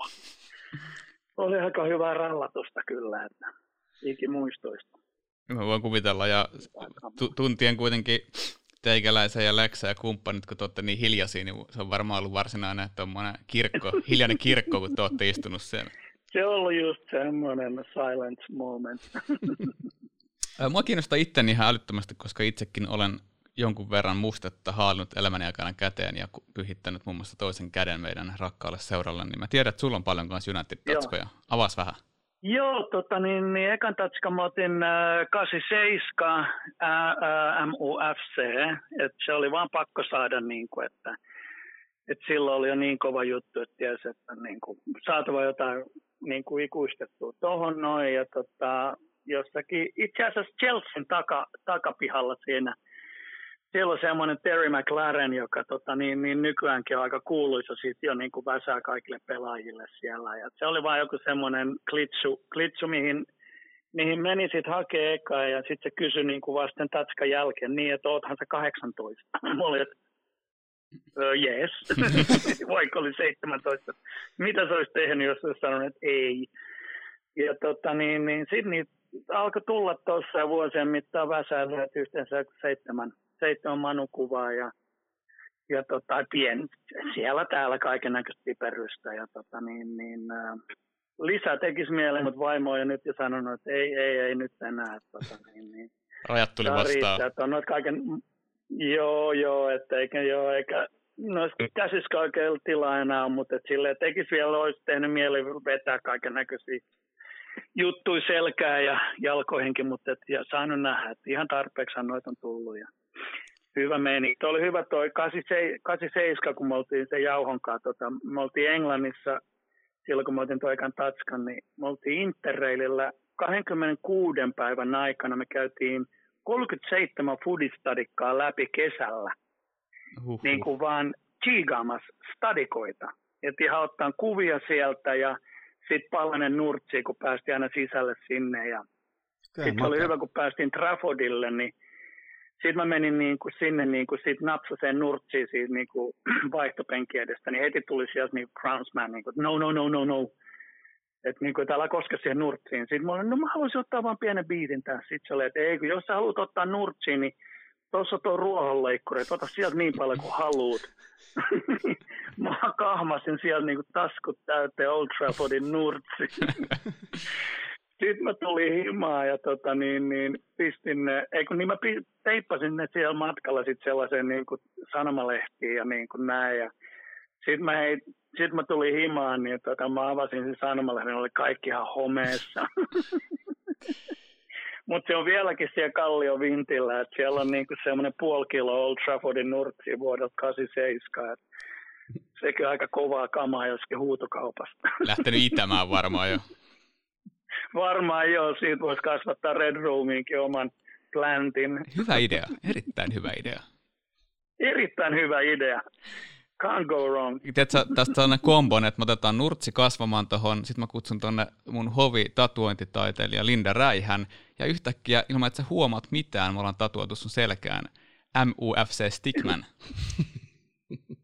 Oli aika hyvää rallatusta kyllä, että ikimuistoista. Mä voin kuvitella, ja tuntien kuitenkin teikäläisen ja Läksä ja kumppanit, kun te olette niin hiljaisia, niin se on varmaan ollut varsinainen kirkko, hiljainen kirkko, kun te olette istunut siellä. Se on ollut just semmoinen silent moment. Mua kiinnostaa itteni ihan älyttömästi, koska itsekin olen jonkun verran mustetta haalinut elämäni aikana käteen ja pyhittänyt muun muassa toisen käden meidän rakkaalle seuralle, niin mä tiedän, että sulla on paljon kanssa United-tatskoja. Avas vähän. Joo, tota niin, niin ekan tatska mä otin äh, 87 ää, äh, MUFC, että se oli vaan pakko saada niin kuin, että että silloin oli jo niin kova juttu, että tiesi, että niin kuin, saatava jotain niin kuin ikuistettua tuohon noin. Ja tota, jossakin, itse asiassa Chelsean taka, takapihalla siinä – siellä on semmoinen Terry McLaren, joka tota, niin, niin nykyäänkin on aika kuuluisa siitä jo niin kuin väsää kaikille pelaajille siellä. Ja se oli vain joku semmoinen klitsu, klitsu mihin, mihin meni sitten hakee eka ja sitten se kysyi niin kuin vasten tatskan jälkeen niin, että oothan sä 18. Mä olin, että jees, vaikka oli 17. Mitä se olisi tehnyt, jos olisi sanonut, että ei. Ja tota, niin, niin sitten niitä alkoi tulla tuossa vuosien mittaan väsäilyä yhteensä seitsemän seitsemän manukuvaa ja, ja tota, pien, siellä täällä kaiken näköistä piperystä. Ja tota, niin, niin, ä, lisää tekisi mieleen, mutta vaimo on jo nyt jo sanonut, että ei, ei, ei nyt enää. Tota, niin, niin. Rajat tuli vastaan. Riittää, että on kaiken, joo, joo, että eikä, joo, eikä noissa käsissä oikein tilaa enää, mutta et silleen tekisi vielä, olisi tehnyt mieli vetää kaiken näköisiä juttui selkää ja jalkoihinkin, mutta et, ja saanut nähdä, että ihan tarpeeksi noita on tullut. Ja hyvä meni. Tuo oli hyvä toi 87, kun me oltiin se jauhonkaan. Tota, me oltiin Englannissa silloin, kun me oltiin toikan Tatskan, niin me oltiin Interrailillä 26 päivän aikana. Me käytiin 37 foodistadikkaa läpi kesällä. Uhuh. Niin kuin vaan chiigaamassa stadikoita. Että ihan ottaa kuvia sieltä ja sitten palanen nurtsi, kun päästiin aina sisälle sinne. Ja sitten oli hyvä, kun päästiin Traffordille, niin sitten mä menin niin kuin sinne niin kuin sit napsaseen nurtsiin siitä niin kuin vaihtopenki edestä, niin heti tuli sieltä niin Crownsman, niin kuin, no, no, no, no, no. Että niin kuin, että älä koske siihen nurtsiin. Sitten mä olin, no mä haluaisin ottaa vaan pienen biitin tässä. Sitten se oli, että ei, kun jos sä haluat ottaa nurtsiin, niin tuossa tuo ruohonleikkuri, että ota sieltä niin paljon kuin haluat. mä kahmasin siellä niin kuin taskut täyteen Old Traffordin nurtsi. Sitten mä tulin himaan ja tota, niin, niin, pistin ne, ei kun niin mä teippasin ne siellä matkalla sit sellaiseen niin kuin sanomalehtiin ja niin kuin näin. Ja sitten mä, hei, sit mä tulin himaan, niin tota, mä avasin sen sanomalehden, oli kaikki ihan homeessa. Mutta se on vieläkin siellä Kallio Vintillä, että siellä on niinku semmoinen puoli kilo Old Traffordin nurtsi vuodelta 87. sekin on aika kovaa kamaa joskin huutokaupasta. Lähtenyt itämään varmaan jo. varmaan joo, siitä voisi kasvattaa Red Roomiinkin oman plantin. Hyvä idea, erittäin hyvä idea. Erittäin hyvä idea. Can't go wrong. Tiedätkö, tästä on kombo, että me otetaan nurtsi kasvamaan tuohon, sitten mä kutsun tuonne mun hovi tatuointitaiteilija Linda Räihän, ja yhtäkkiä ilman, että sä huomaat mitään, me ollaan tatuoitu sun selkään MUFC Stickman.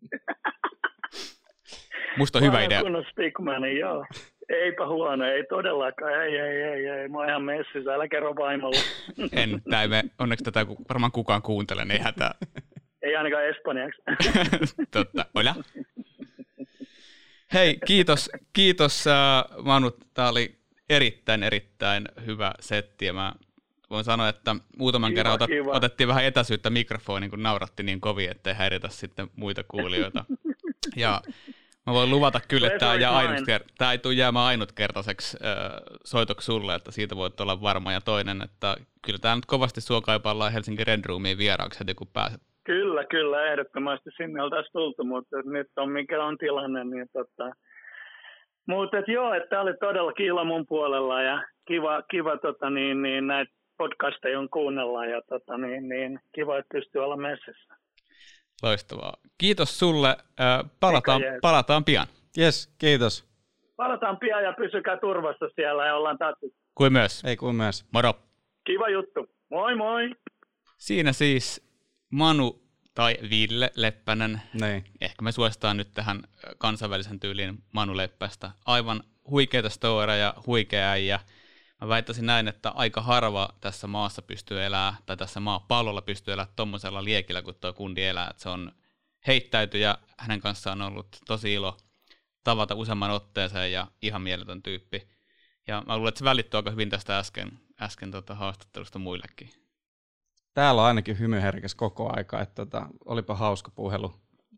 Musta on hyvä idea. Stickman, joo. Eipä huono, ei todellakaan, ei, ei, ei, ei. Mä oon ihan messissä, älä kerro vaimolle. en, tää me, onneksi tätä varmaan kukaan kuuntele, niin ei hätää. Ei ainakaan espanjaksi. Totta, hola. Hei, kiitos, kiitos uh, Manu, tää oli erittäin, erittäin hyvä setti ja mä voin sanoa, että muutaman kiva, kerran otat, otettiin vähän etäisyyttä mikrofoniin, kun nauratti niin kovin, ettei häiritä sitten muita kuulijoita. Ja Mä voin luvata kyllä, että tämä, jää ainut kert- tämä ei tule jäämään ainutkertaiseksi äh, soitoksi sulle, että siitä voit olla varma. Ja toinen, että kyllä tämä nyt kovasti sua kaipaillaan Helsingin Red Roomiin vieraaksi heti kun pääset. Kyllä, kyllä, ehdottomasti sinne oltaisiin tultu, mutta nyt on mikä on tilanne, niin tota, mutta joo, että tämä oli todella kiila mun puolella ja kiva, kiva tota, niin, niin, näitä podcasteja on kuunnella ja tota, niin, niin, kiva, että pystyy olla messissä. Loistavaa. Kiitos sulle. Palataan, palataan pian. Yes, kiitos. Palataan pian ja pysykää turvassa siellä ja ollaan tattu. Kuin myös. Ei kuin myös. Moro. Kiva juttu. Moi moi. Siinä siis Manu tai Ville Leppänen. Niin. Ehkä me suositaan nyt tähän kansainvälisen tyyliin Manu Leppästä. Aivan huikeita storeja, huikea äijä. Mä väittäisin näin, että aika harva tässä maassa pystyy elämään, tai tässä maapallolla pystyy elämään tuommoisella liekillä, kun tuo kundi elää. Että se on heittäytyjä, hänen kanssaan on ollut tosi ilo tavata useamman otteeseen ja ihan mieletön tyyppi. Ja mä luulen, että se välittyy aika hyvin tästä äsken, äsken tota haastattelusta muillekin. Täällä on ainakin hymyherkäs koko aika, että tota, olipa hauska puhelu.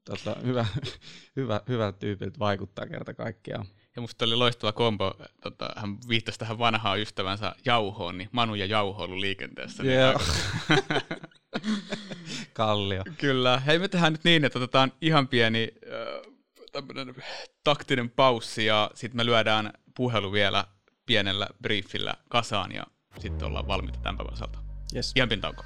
Tota, hyvä, hyvä, hyvä tyypiltä vaikuttaa kerta kaikkiaan. Ja musta oli loistava kombo, tota, hän viittasi tähän vanhaan ystävänsä Jauhoon, niin Manu ja Jauho ollut liikenteessä. Yeah. Kallio. Kyllä. Hei, me tehdään nyt niin, että otetaan ihan pieni äh, taktinen paussi ja sitten me lyödään puhelu vielä pienellä briefillä kasaan ja sitten ollaan valmiita tämän päivän osalta. Yes. Ihan pieni tauko.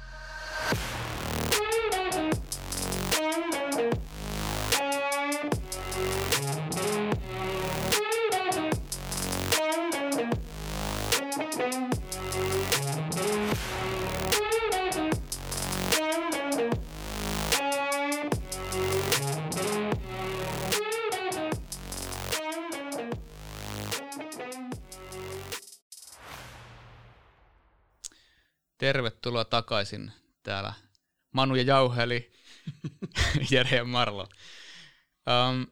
Tervetuloa takaisin täällä Manu ja Jauhe, eli Jere ja Marlo. Um,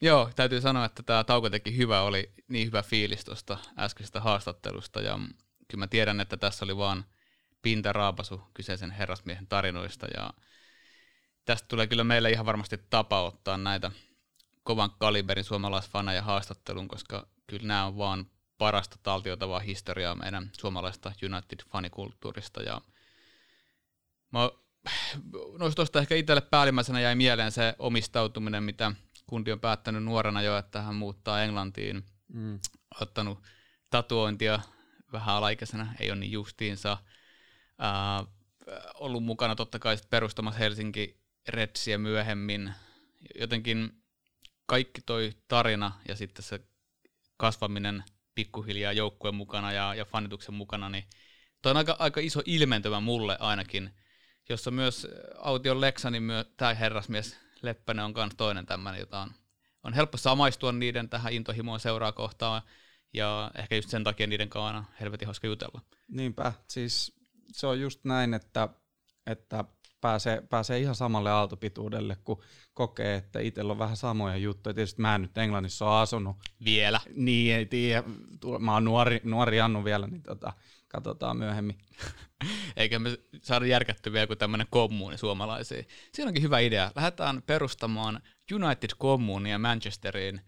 joo, täytyy sanoa, että tämä tauko teki hyvä, oli niin hyvä fiilis tuosta äskeisestä haastattelusta, ja kyllä mä tiedän, että tässä oli vaan pintaraapasu kyseisen herrasmiehen tarinoista, ja tästä tulee kyllä meille ihan varmasti tapa ottaa näitä kovan kaliberin suomalaisfaneja haastattelun, koska kyllä nämä on vaan parasta taltiotavaa historiaa meidän suomalaista United-fanikulttuurista. Ja mä noista tuosta ehkä itselle päällimmäisenä jäi mieleen se omistautuminen, mitä kundi on päättänyt nuorena jo, että hän muuttaa Englantiin, mm. ottanut tatuointia vähän alaikäisenä, ei ole niin justiinsa. Äh, ollut mukana totta kai perustamassa Helsinki Redsiä myöhemmin, jotenkin kaikki toi tarina ja sitten se kasvaminen pikkuhiljaa joukkueen mukana ja, ja fanituksen mukana, niin toi on aika, aika iso ilmentymä mulle ainakin, jossa myös Aution Leksa, niin myö, tämä herrasmies Leppänen on myös toinen tämmöinen, jota on, on helppo samaistua niiden tähän intohimoon seuraa kohtaan, ja ehkä just sen takia niiden kanssa on helvetin hauska jutella. Niinpä, siis se on just näin, että, että pääsee, pääsee ihan samalle aaltopituudelle, kun kokee, että itsellä on vähän samoja juttuja. Tietysti mä en nyt Englannissa ole asunut. Vielä. Niin, ei tiedä. Mä oon nuori, nuori Annu vielä, niin tota, katsotaan myöhemmin. Eikä me saada järkättyä vielä kuin tämmöinen kommuuni suomalaisiin. Siinä onkin hyvä idea. Lähdetään perustamaan United Kommunia Manchesteriin.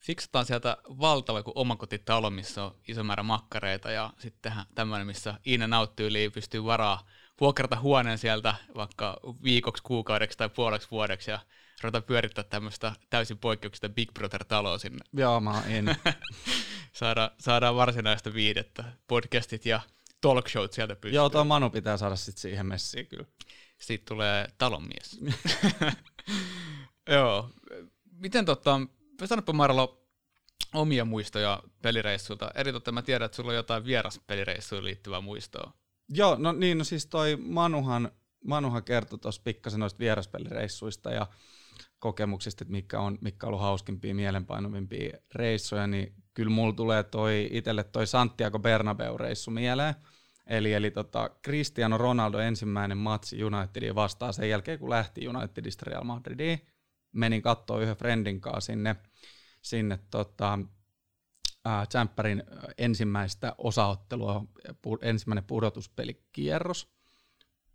Fiksataan sieltä valtava kuin omakotitalo, missä on iso määrä makkareita ja sitten tämmöinen, missä Iina nauttyy pystyy varaa vuokrata huoneen sieltä vaikka viikoksi, kuukaudeksi tai puoleksi vuodeksi ja ruveta pyörittää tämmöistä täysin poikkeuksista Big Brother-taloa sinne. Joo, mä en. Saada, saadaan varsinaista viidettä, podcastit ja talk showt sieltä pystyy. Joo, tuo Manu pitää saada sitten siihen messiin kyllä. Sitten tulee talonmies. Joo. Miten tota, sanoppa Marlo omia muistoja pelireissuilta. Eritoten mä tiedän, että sulla on jotain vieraspelireissuun liittyvää muistoa. Joo, no niin, no siis toi Manuhan, Manuhan kertoi tuossa pikkasen noista vieraspelireissuista ja kokemuksista, että mitkä on, mitkä on ollut hauskimpia, mielenpainovimpia reissuja, niin kyllä mulla tulee toi itselle toi Santiago Bernabeu-reissu mieleen. Eli, eli tota, Cristiano Ronaldo ensimmäinen matsi Unitedin vastaan sen jälkeen, kun lähti Unitedista Real Madridiin. Menin katsoa yhden friendin kanssa sinne, sinne tota, Tsemppärin ensimmäistä osaottelua, ensimmäinen pudotuspelikierros,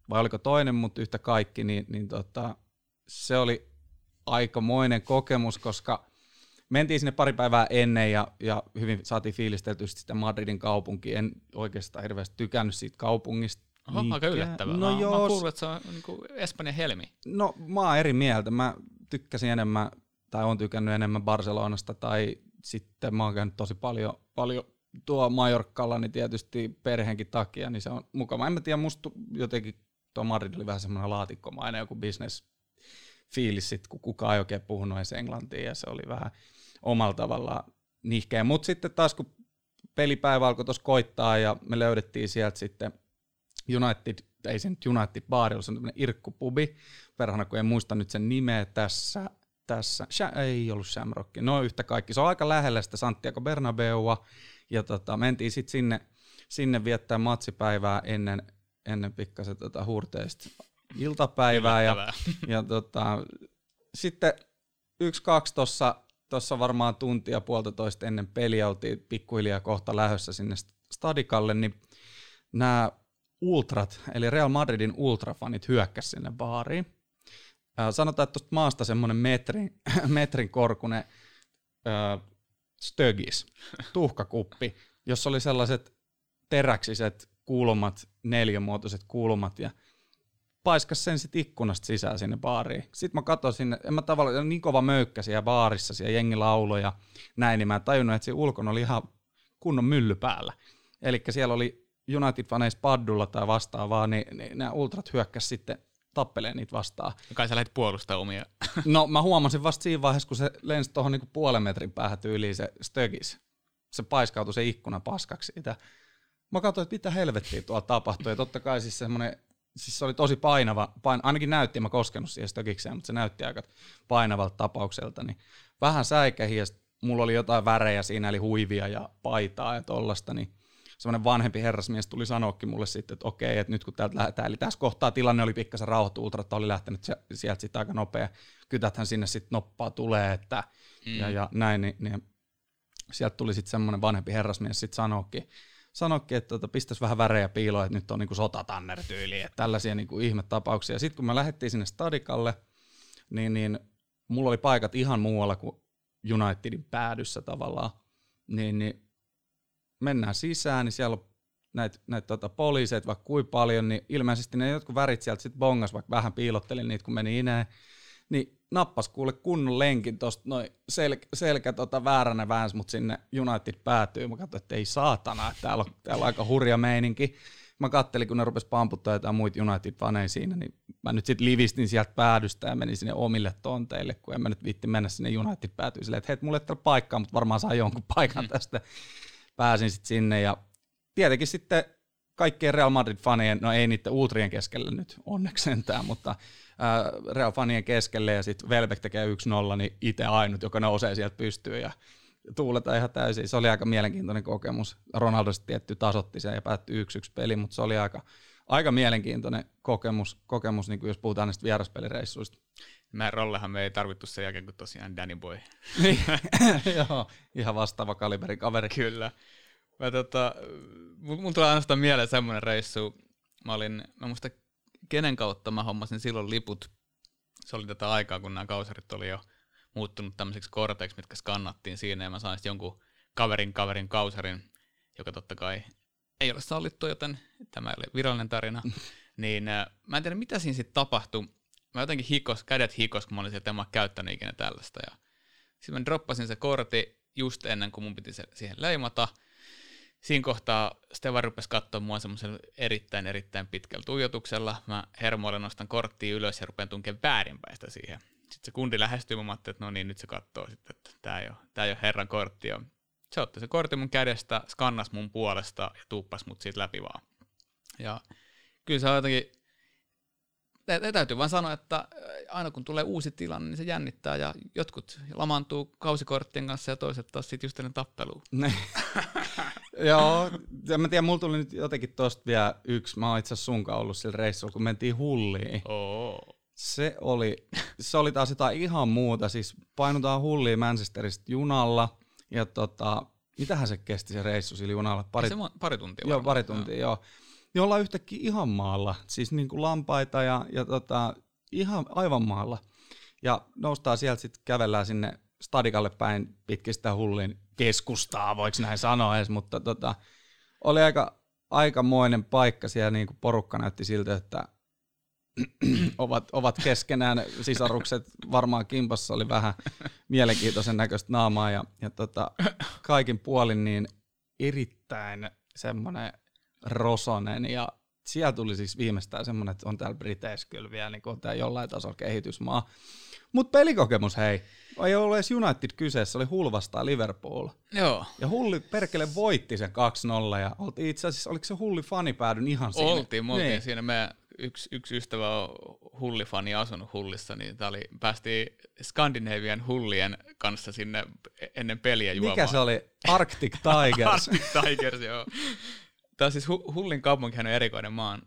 vai oliko toinen, mutta yhtä kaikki, niin, niin tota, se oli aikamoinen kokemus, koska mentiin sinne pari päivää ennen ja, ja hyvin saatiin fiilisteltyä sitä Madridin kaupunki. En oikeastaan hirveästi tykännyt siitä kaupungista. Oho, aika yllättävää. No mä, joo, mä kuullut, että se on niin Espanjan helmi. No mä oon eri mieltä. Mä tykkäsin enemmän, tai on tykännyt enemmän Barcelonasta tai sitten mä oon käynyt tosi paljon, paljon tuo Majorkalla, niin tietysti perheenkin takia, niin se on mukava. En mä tiedä, musta jotenkin tuo Madrid oli vähän semmoinen laatikkomainen joku business fiilis sit, kun kukaan ei oikein puhunut edes englantia ja se oli vähän omalla tavallaan nihkeä. Mutta sitten taas kun pelipäivä alkoi tuossa koittaa ja me löydettiin sieltä sitten United, ei se nyt United Bar, se on tämmöinen irkkupubi, perhana kun en muista nyt sen nimeä tässä, tässä. Ei ollut Shamrock. No yhtä kaikki. Se on aika lähellä sitä Santiago Bernabeua. Ja tota, mentiin sitten sinne, sinne viettää matsipäivää ennen, ennen pikkasen tota huurteista iltapäivää. Ja, ja tota, sitten yksi, kaksi tuossa tossa varmaan tuntia puolitoista ennen peliä oltiin pikkuhiljaa kohta lähdössä sinne stadikalle, niin nämä ultrat, eli Real Madridin ultrafanit hyökkäsi sinne baariin. Sanotaan, että tuosta maasta semmoinen metrin, metrin korkunen äh, stögis, tuhkakuppi, jossa oli sellaiset teräksiset kulmat, neljämuotoiset kulmat ja paiskas sen sitten ikkunasta sisään sinne baariin. Sitten mä katsoin sinne, en mä tavallaan niin kova möykkä siellä baarissa, siellä jengi lauloja näin, niin mä en tajunnut, että siinä ulkona oli ihan kunnon mylly päällä. Eli siellä oli United-faneissa paddulla tai vastaavaa, niin, niin nämä ultrat hyökkäs sitten tappelee niitä vastaan. Ja kai sä lähdet puolustaa omia. No mä huomasin vasta siinä vaiheessa, kun se lensi tuohon niinku puolen metrin päähän tyyliin se stögis. Se paiskautui se ikkuna paskaksi siitä. Mä katsoin, että mitä helvettiä tuolla tapahtui. Ja totta kai siis semmoinen, siis se oli tosi painava, pain, ainakin näytti, mä koskenut siihen stögikseen, mutta se näytti aika painavalta tapaukselta. Niin vähän säikähi ja mulla oli jotain värejä siinä, eli huivia ja paitaa ja tollasta, niin semmoinen vanhempi herrasmies tuli sanoakin mulle sitten, että okei, että nyt kun täältä lähdetään, eli tässä kohtaa tilanne oli pikkasen rauhoittu, ultrat oli lähtenyt sieltä sitten aika nopea, kytäthän sinne sitten noppaa tulee, että mm. ja, ja näin, niin, niin sieltä tuli sitten semmoinen vanhempi herrasmies sitten sanoakin, sanoikin, että tota, pistäisi vähän värejä piiloon, että nyt on niinku sotatanner-tyyli, että tällaisia niinku ihmetapauksia. Sitten kun me lähdettiin sinne stadikalle, niin, niin mulla oli paikat ihan muualla kuin Unitedin päädyssä tavallaan, niin, niin mennään sisään, niin siellä on näitä näit tota, poliiseja vaikka kuin paljon, niin ilmeisesti ne jotkut värit sieltä sitten bongas, vaikka vähän piilottelin niitä, kun meni ineen, niin nappas kuule kunnon lenkin tuosta noin sel, selkä tota, vääränä vääns, mutta sinne United päätyy. Mä katsoin, että ei saatana, että täällä on, täällä on aika hurja meininki. mä kattelin, kun ne rupes pamputtaa jotain muita United-faneja siinä, niin mä nyt sitten livistin sieltä päädystä ja menin sinne omille tonteille, kun en mä nyt viitti mennä sinne United päätyy silleen, että hei, mulle ei ole paikkaa, mutta varmaan saa jonkun paikan mm. Pääsin sitten sinne ja tietenkin sitten kaikkien Real Madrid-fanien, no ei niiden uutrien keskellä nyt onneksi sentään, mutta Real-fanien keskelle ja sitten Velbek tekee 1-0, niin itse ainut, joka nousee sieltä pystyyn ja tuuleta ihan täysin. Se oli aika mielenkiintoinen kokemus. Ronaldo tietty tasotti sen ja päättyi 1-1 peli, mutta se oli aika, aika mielenkiintoinen kokemus, kokemus niin jos puhutaan näistä vieraspelireissuista. Mä rollehan me ei tarvittu sen jälkeen, kun tosiaan Danny Boy. Niin. Joo, ihan vastaava kaliberin kaveri. Kyllä. Mä tota, mun tulee ainoastaan mieleen semmoinen reissu. Mä olin, mä muista kenen kautta mä hommasin silloin liput. Se oli tätä aikaa, kun nämä kausarit oli jo muuttunut tämmöisiksi korteiksi, mitkä skannattiin siinä, ja mä sain sitten jonkun kaverin kaverin kausarin, joka totta kai ei ole sallittu, joten tämä ei ole virallinen tarina. niin äh, mä en tiedä, mitä siinä sitten tapahtui. Mä jotenkin hikos, kädet hikos, kun mä olin sieltä, en mä käyttänyt ikinä tällaista. Ja sitten mä droppasin se kortti just ennen kuin mun piti se siihen leimata. Siinä kohtaa Steva rupesi katsoa mua semmoisella erittäin, erittäin pitkällä tuijotuksella. Mä hermoille nostan korttia ylös ja rupean tunkemaan väärinpäistä siihen. Sitten se kundi lähestyy, mä ajattelin, että no niin, nyt se katsoo sitten, että tämä ei ole, tämä ei ole herran kortti. Ja se otti se kortti mun kädestä, skannas mun puolesta ja tuuppas mut siitä läpi vaan. Ja kyllä se on jotenkin, täytyy vaan sanoa, että aina kun tulee uusi tilanne, niin se jännittää ja jotkut lamaantuu kausikorttien kanssa ja toiset taas sitten just ennen tappeluun. Joo, en mä tiedä, mulla tuli nyt jotenkin tosta vielä yksi. Mä oon itse asiassa sunkaan ollut sillä reissulla, kun mentiin hulliin. Oh. Se oli, se oli taas jotain ihan muuta. Siis painutaan hulliin Manchesterista junalla ja tota, mitähän se kesti se reissu sillä junalla? Pari, se pari tuntia Joo, pari tuntia, joo. joo. Niin ollaan yhtäkkiä ihan maalla, siis niin kuin lampaita ja, ja tota, ihan aivan maalla. Ja noustaan sieltä sitten kävellään sinne stadikalle päin pitkin sitä hullin keskustaa, voiko näin sanoa edes, mutta tota, oli aika, aikamoinen paikka siellä, niin kuin porukka näytti siltä, että ovat, ovat keskenään sisarukset varmaan kimpassa oli vähän mielenkiintoisen näköistä naamaa ja, ja tota, kaikin puolin niin erittäin semmoinen rosonen ja siellä tuli siis viimeistään semmoinen, että on täällä Briteissä kyllä vielä niin tämä jollain tasolla kehitysmaa. Mutta pelikokemus hei, ei ollut edes United kyseessä, oli Hull vastaan Liverpool. Joo. Ja Hulli perkele voitti sen 2-0 ja oltiin itse asiassa, oliko se Hulli fanipäädyn ihan siinä? Oltiin, me oltiin niin. siinä. Meidän yksi, yksi ystävä on Hullifani asunut Hullissa, niin tää oli, päästiin Skandinavian Hullien kanssa sinne ennen peliä juomaan. Mikä se oli? Arctic Tigers. Arctic Tigers, joo. Tämä siis Hullin kaupunkihan on erikoinen maan.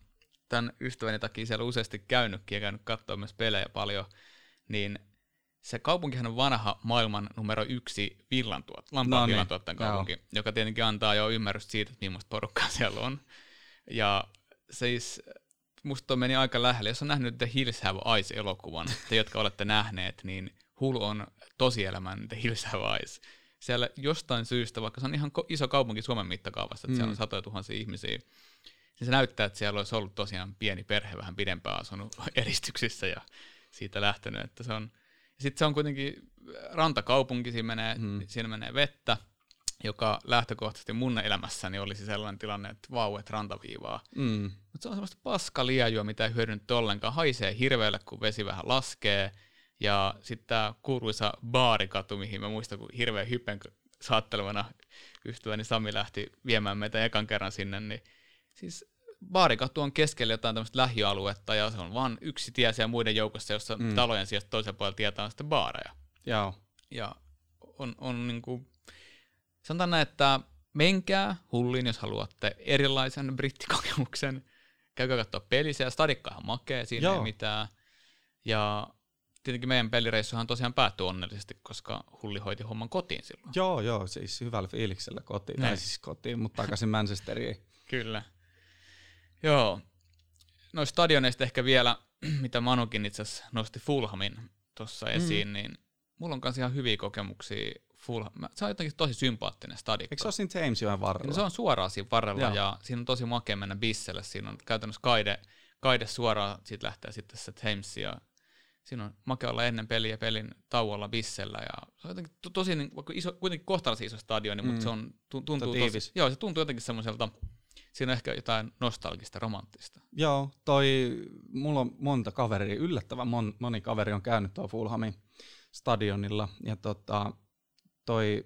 Tämän ystäväni takia siellä useasti käynytkin ja käynyt katsoa myös pelejä paljon, niin se kaupunkihan on vanha maailman numero yksi villantuot, lampaan no niin, villantuottajan kaupunki, joo. joka tietenkin antaa jo ymmärrystä siitä, että millaista porukkaa siellä on. Ja siis musta meni aika lähelle. Jos on nähnyt The Hills Have Eyes-elokuvan, te jotka olette nähneet, niin Hull on tosielämän The Hills Have Eyes. Siellä jostain syystä, vaikka se on ihan iso kaupunki Suomen mittakaavassa, että mm. siellä on mm. satoja tuhansia ihmisiä, niin se näyttää, että siellä olisi ollut tosiaan pieni perhe vähän pidempään asunut eristyksissä ja siitä lähtenyt, että se on, sitten se on kuitenkin rantakaupunki, siinä menee, mm. siinä menee vettä, joka lähtökohtaisesti mun elämässäni olisi sellainen tilanne, että vau, että rantaviivaa. Mm. Mutta se on semmoista paskaliajua, mitä ei hyödynnetty ollenkaan. Haisee hirveälle, kun vesi vähän laskee. Ja sitten tämä kuuluisa baarikatu, mihin mä muistan, kun hirveän hypen saattelevana ystäväni Sami lähti viemään meitä ekan kerran sinne, niin siis baarikatu on keskellä jotain tämmöistä lähialuetta ja se on vain yksi tie siellä muiden joukossa, jossa mm. talojen sijasta toisella puolella tietää sitten baareja. Joo. Ja on, on niin kuin, sanotaan näin, että menkää hulliin, jos haluatte erilaisen brittikokemuksen. Käykää katsoa ja stadikka ihan makea, siinä Joo. ei mitään. Ja tietenkin meidän pelireissuhan tosiaan päättyi onnellisesti, koska Hulli hoiti homman kotiin silloin. Joo, joo, siis hyvällä fiiliksellä kotiin, tai siis kotiin, mutta takaisin Manchesteriin. Kyllä. Joo. Noista stadioneista ehkä vielä, mitä Manukin itse asiassa nosti Fulhamin tuossa mm. esiin, mm. niin mulla on kanssa ihan hyviä kokemuksia Fulham. Se on jotenkin tosi sympaattinen stadikko. Eikö se ole siinä Thamesjoen varrella? No, se on suoraan siinä varrella Joo. ja siinä on tosi makea mennä bisselle. Siinä on käytännössä kaide, kaide suoraan, siitä lähtee sitten se Thames ja siinä on makea olla ennen peliä pelin tauolla bissellä ja se on jotenkin to, tosi, niin, vaikka iso, kuitenkin kohtalaisen iso stadioni, mm. mutta se on, tuntuu, tosi, joo, se tuntuu jotenkin semmoiselta siinä on ehkä jotain nostalgista, romanttista. Joo, toi, mulla on monta kaveria, yllättävän mon, moni kaveri on käynyt tuolla Fulhamin stadionilla, ja tota, toi,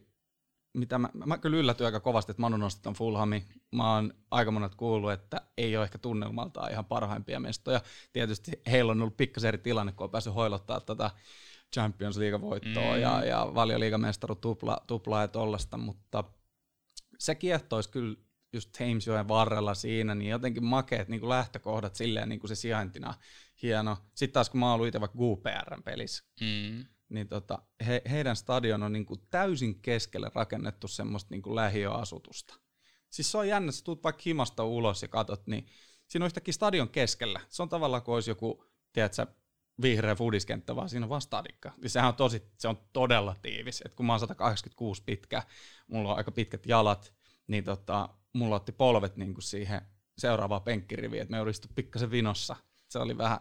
mitä mä, mä kyllä yllätyin aika kovasti, että Manu nosti ton Fulhami. Mä oon aika monet kuullut, että ei ole ehkä tunnelmaltaan ihan parhaimpia mestoja. Tietysti heillä on ollut pikkasen eri tilanne, kun on päässyt hoilottaa tätä Champions League-voittoa mm. ja, ja valioliigamestaru tupla, tuplaa ja tollasta, mutta se kiehtoisi kyllä just Thamesjoen varrella siinä, niin jotenkin makeet niin kuin lähtökohdat silleen niin kuin se sijaintina hieno. Sitten taas kun mä oon ollut itse vaikka GPRn pelissä, mm. Niin tota, he, heidän stadion on niin kuin täysin keskelle rakennettu semmoista niin kuin lähiöasutusta. Siis se on jännä, sä tuut vaikka himasta ulos ja katot, niin siinä on yhtäkkiä stadion keskellä. Se on tavallaan kuin olisi joku, tiedätkö, vihreä fudiskenttä, vaan siinä on vastadikka. Ja sehän on tosi, se on todella tiivis. Et kun mä oon 186 pitkä, mulla on aika pitkät jalat, niin tota, mulla otti polvet niin kuin siihen seuraavaan penkkiriviin, että me olistu pikkasen vinossa. Se oli vähän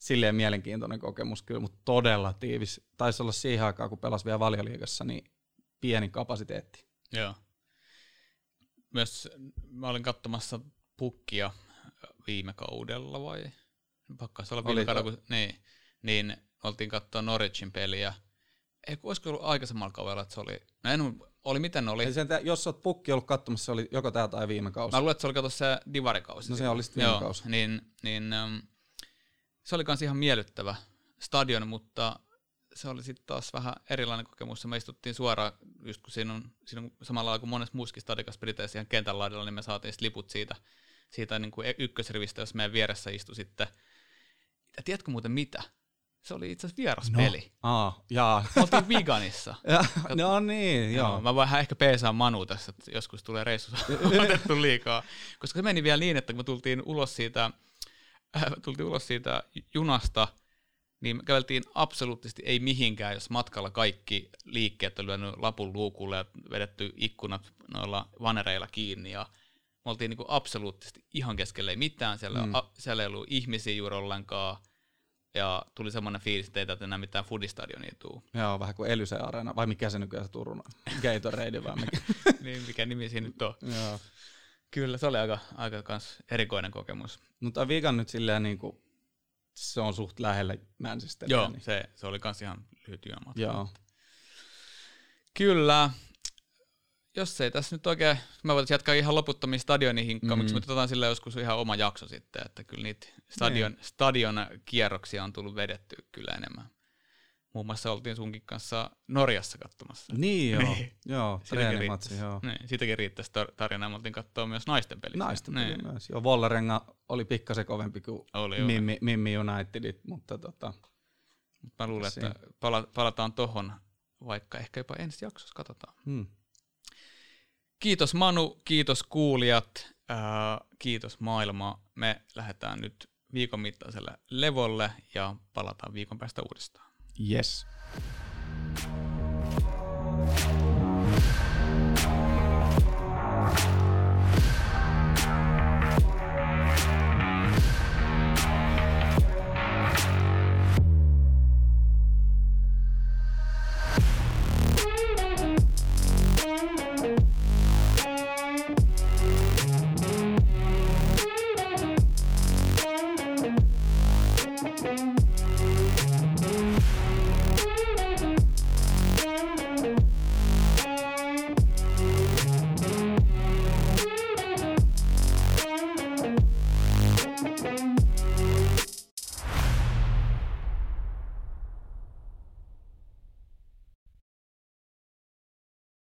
silleen mielenkiintoinen kokemus kyllä, mutta todella tiivis. Taisi olla siihen aikaan, kun pelasi vielä valioliigassa, niin pieni kapasiteetti. Joo. Myös mä olin katsomassa pukkia viime kaudella vai? Pakkas olla viime kaudella, kun, niin, niin oltiin katsoa Norwichin peliä. Ei, olisiko ollut aikaisemmalla kaudella, että se oli, no en oli miten oli. sen, jos olet pukki ollut katsomassa, se oli joko tämä tai viime kausi. Mä luulen, että se oli kato se divarikausi. No se oli sitten viime Joo, kausi. Niin, niin um, se oli myös ihan miellyttävä stadion, mutta se oli sitten taas vähän erilainen kokemus. Me istuttiin suoraan, just kun siinä on, siinä on samalla lailla kuin monessa muussakin stadikassa Briteissä ihan kentän laidalla, niin me saatiin liput siitä, siitä niin kuin ykkösrivistä, jos meidän vieressä istui sitten. Ja tiedätkö muuten mitä? Se oli itse asiassa vieras no. peli. Aa, jaa. Me oltiin Viganissa. ja, no niin, joo. joo. Mä voin ehkä peesaa Manu tässä, että joskus tulee reissu otettu liikaa. Koska se meni vielä niin, että kun me tultiin ulos siitä, äh, tultiin ulos siitä junasta, niin me käveltiin absoluuttisesti ei mihinkään, jos matkalla kaikki liikkeet on lyönyt lapun luukulle ja vedetty ikkunat noilla vanereilla kiinni ja me oltiin niin absoluuttisesti ihan keskelle ei mitään, siellä, mm. a, siellä ei ollut ihmisiä juuri ollenkaan, ja tuli semmoinen fiilis, että ei tätä enää mitään foodistadionia tuu. Joo, vähän kuin Elyse Areena, vai mikä se nykyään se Turun Gatorade vai mikä. niin, mikä nimi siinä nyt on. Joo. Kyllä, se oli aika, aika kans erikoinen kokemus. Mutta Vigan nyt silleen niin kuin, se on suht lähellä Manchesteria. Joo, niin. se, se oli kans ihan lyhyt yömatka. Joo. Kyllä, jos ei tässä nyt oikein, mä voitaisiin jatkaa ihan loputtomiin stadionin hinkkaamiksi, mm. mutta otetaan sille joskus ihan oma jakso sitten, että kyllä niitä stadion, niin. stadion kierroksia on tullut vedetty kyllä enemmän. Muun muassa oltiin sunkin kanssa Norjassa katsomassa. Niin joo, niin. joo treenimatsi, joo. Niin, sitäkin riittäisi tarinaa, me oltiin katsoa myös naisten peliä. Naisten peliä niin. myös, joo. Vollerenga oli pikkasen kovempi kuin oli, Mimmi, Mimmi Unitedit, mutta tota... Mä luulen, että pala- palataan tohon, vaikka ehkä jopa ensi jaksossa katsotaan. Hmm. Kiitos Manu, kiitos kuulijat, äh, kiitos maailma. Me lähdetään nyt viikon mittaiselle levolle ja palataan viikon päästä uudestaan. Yes.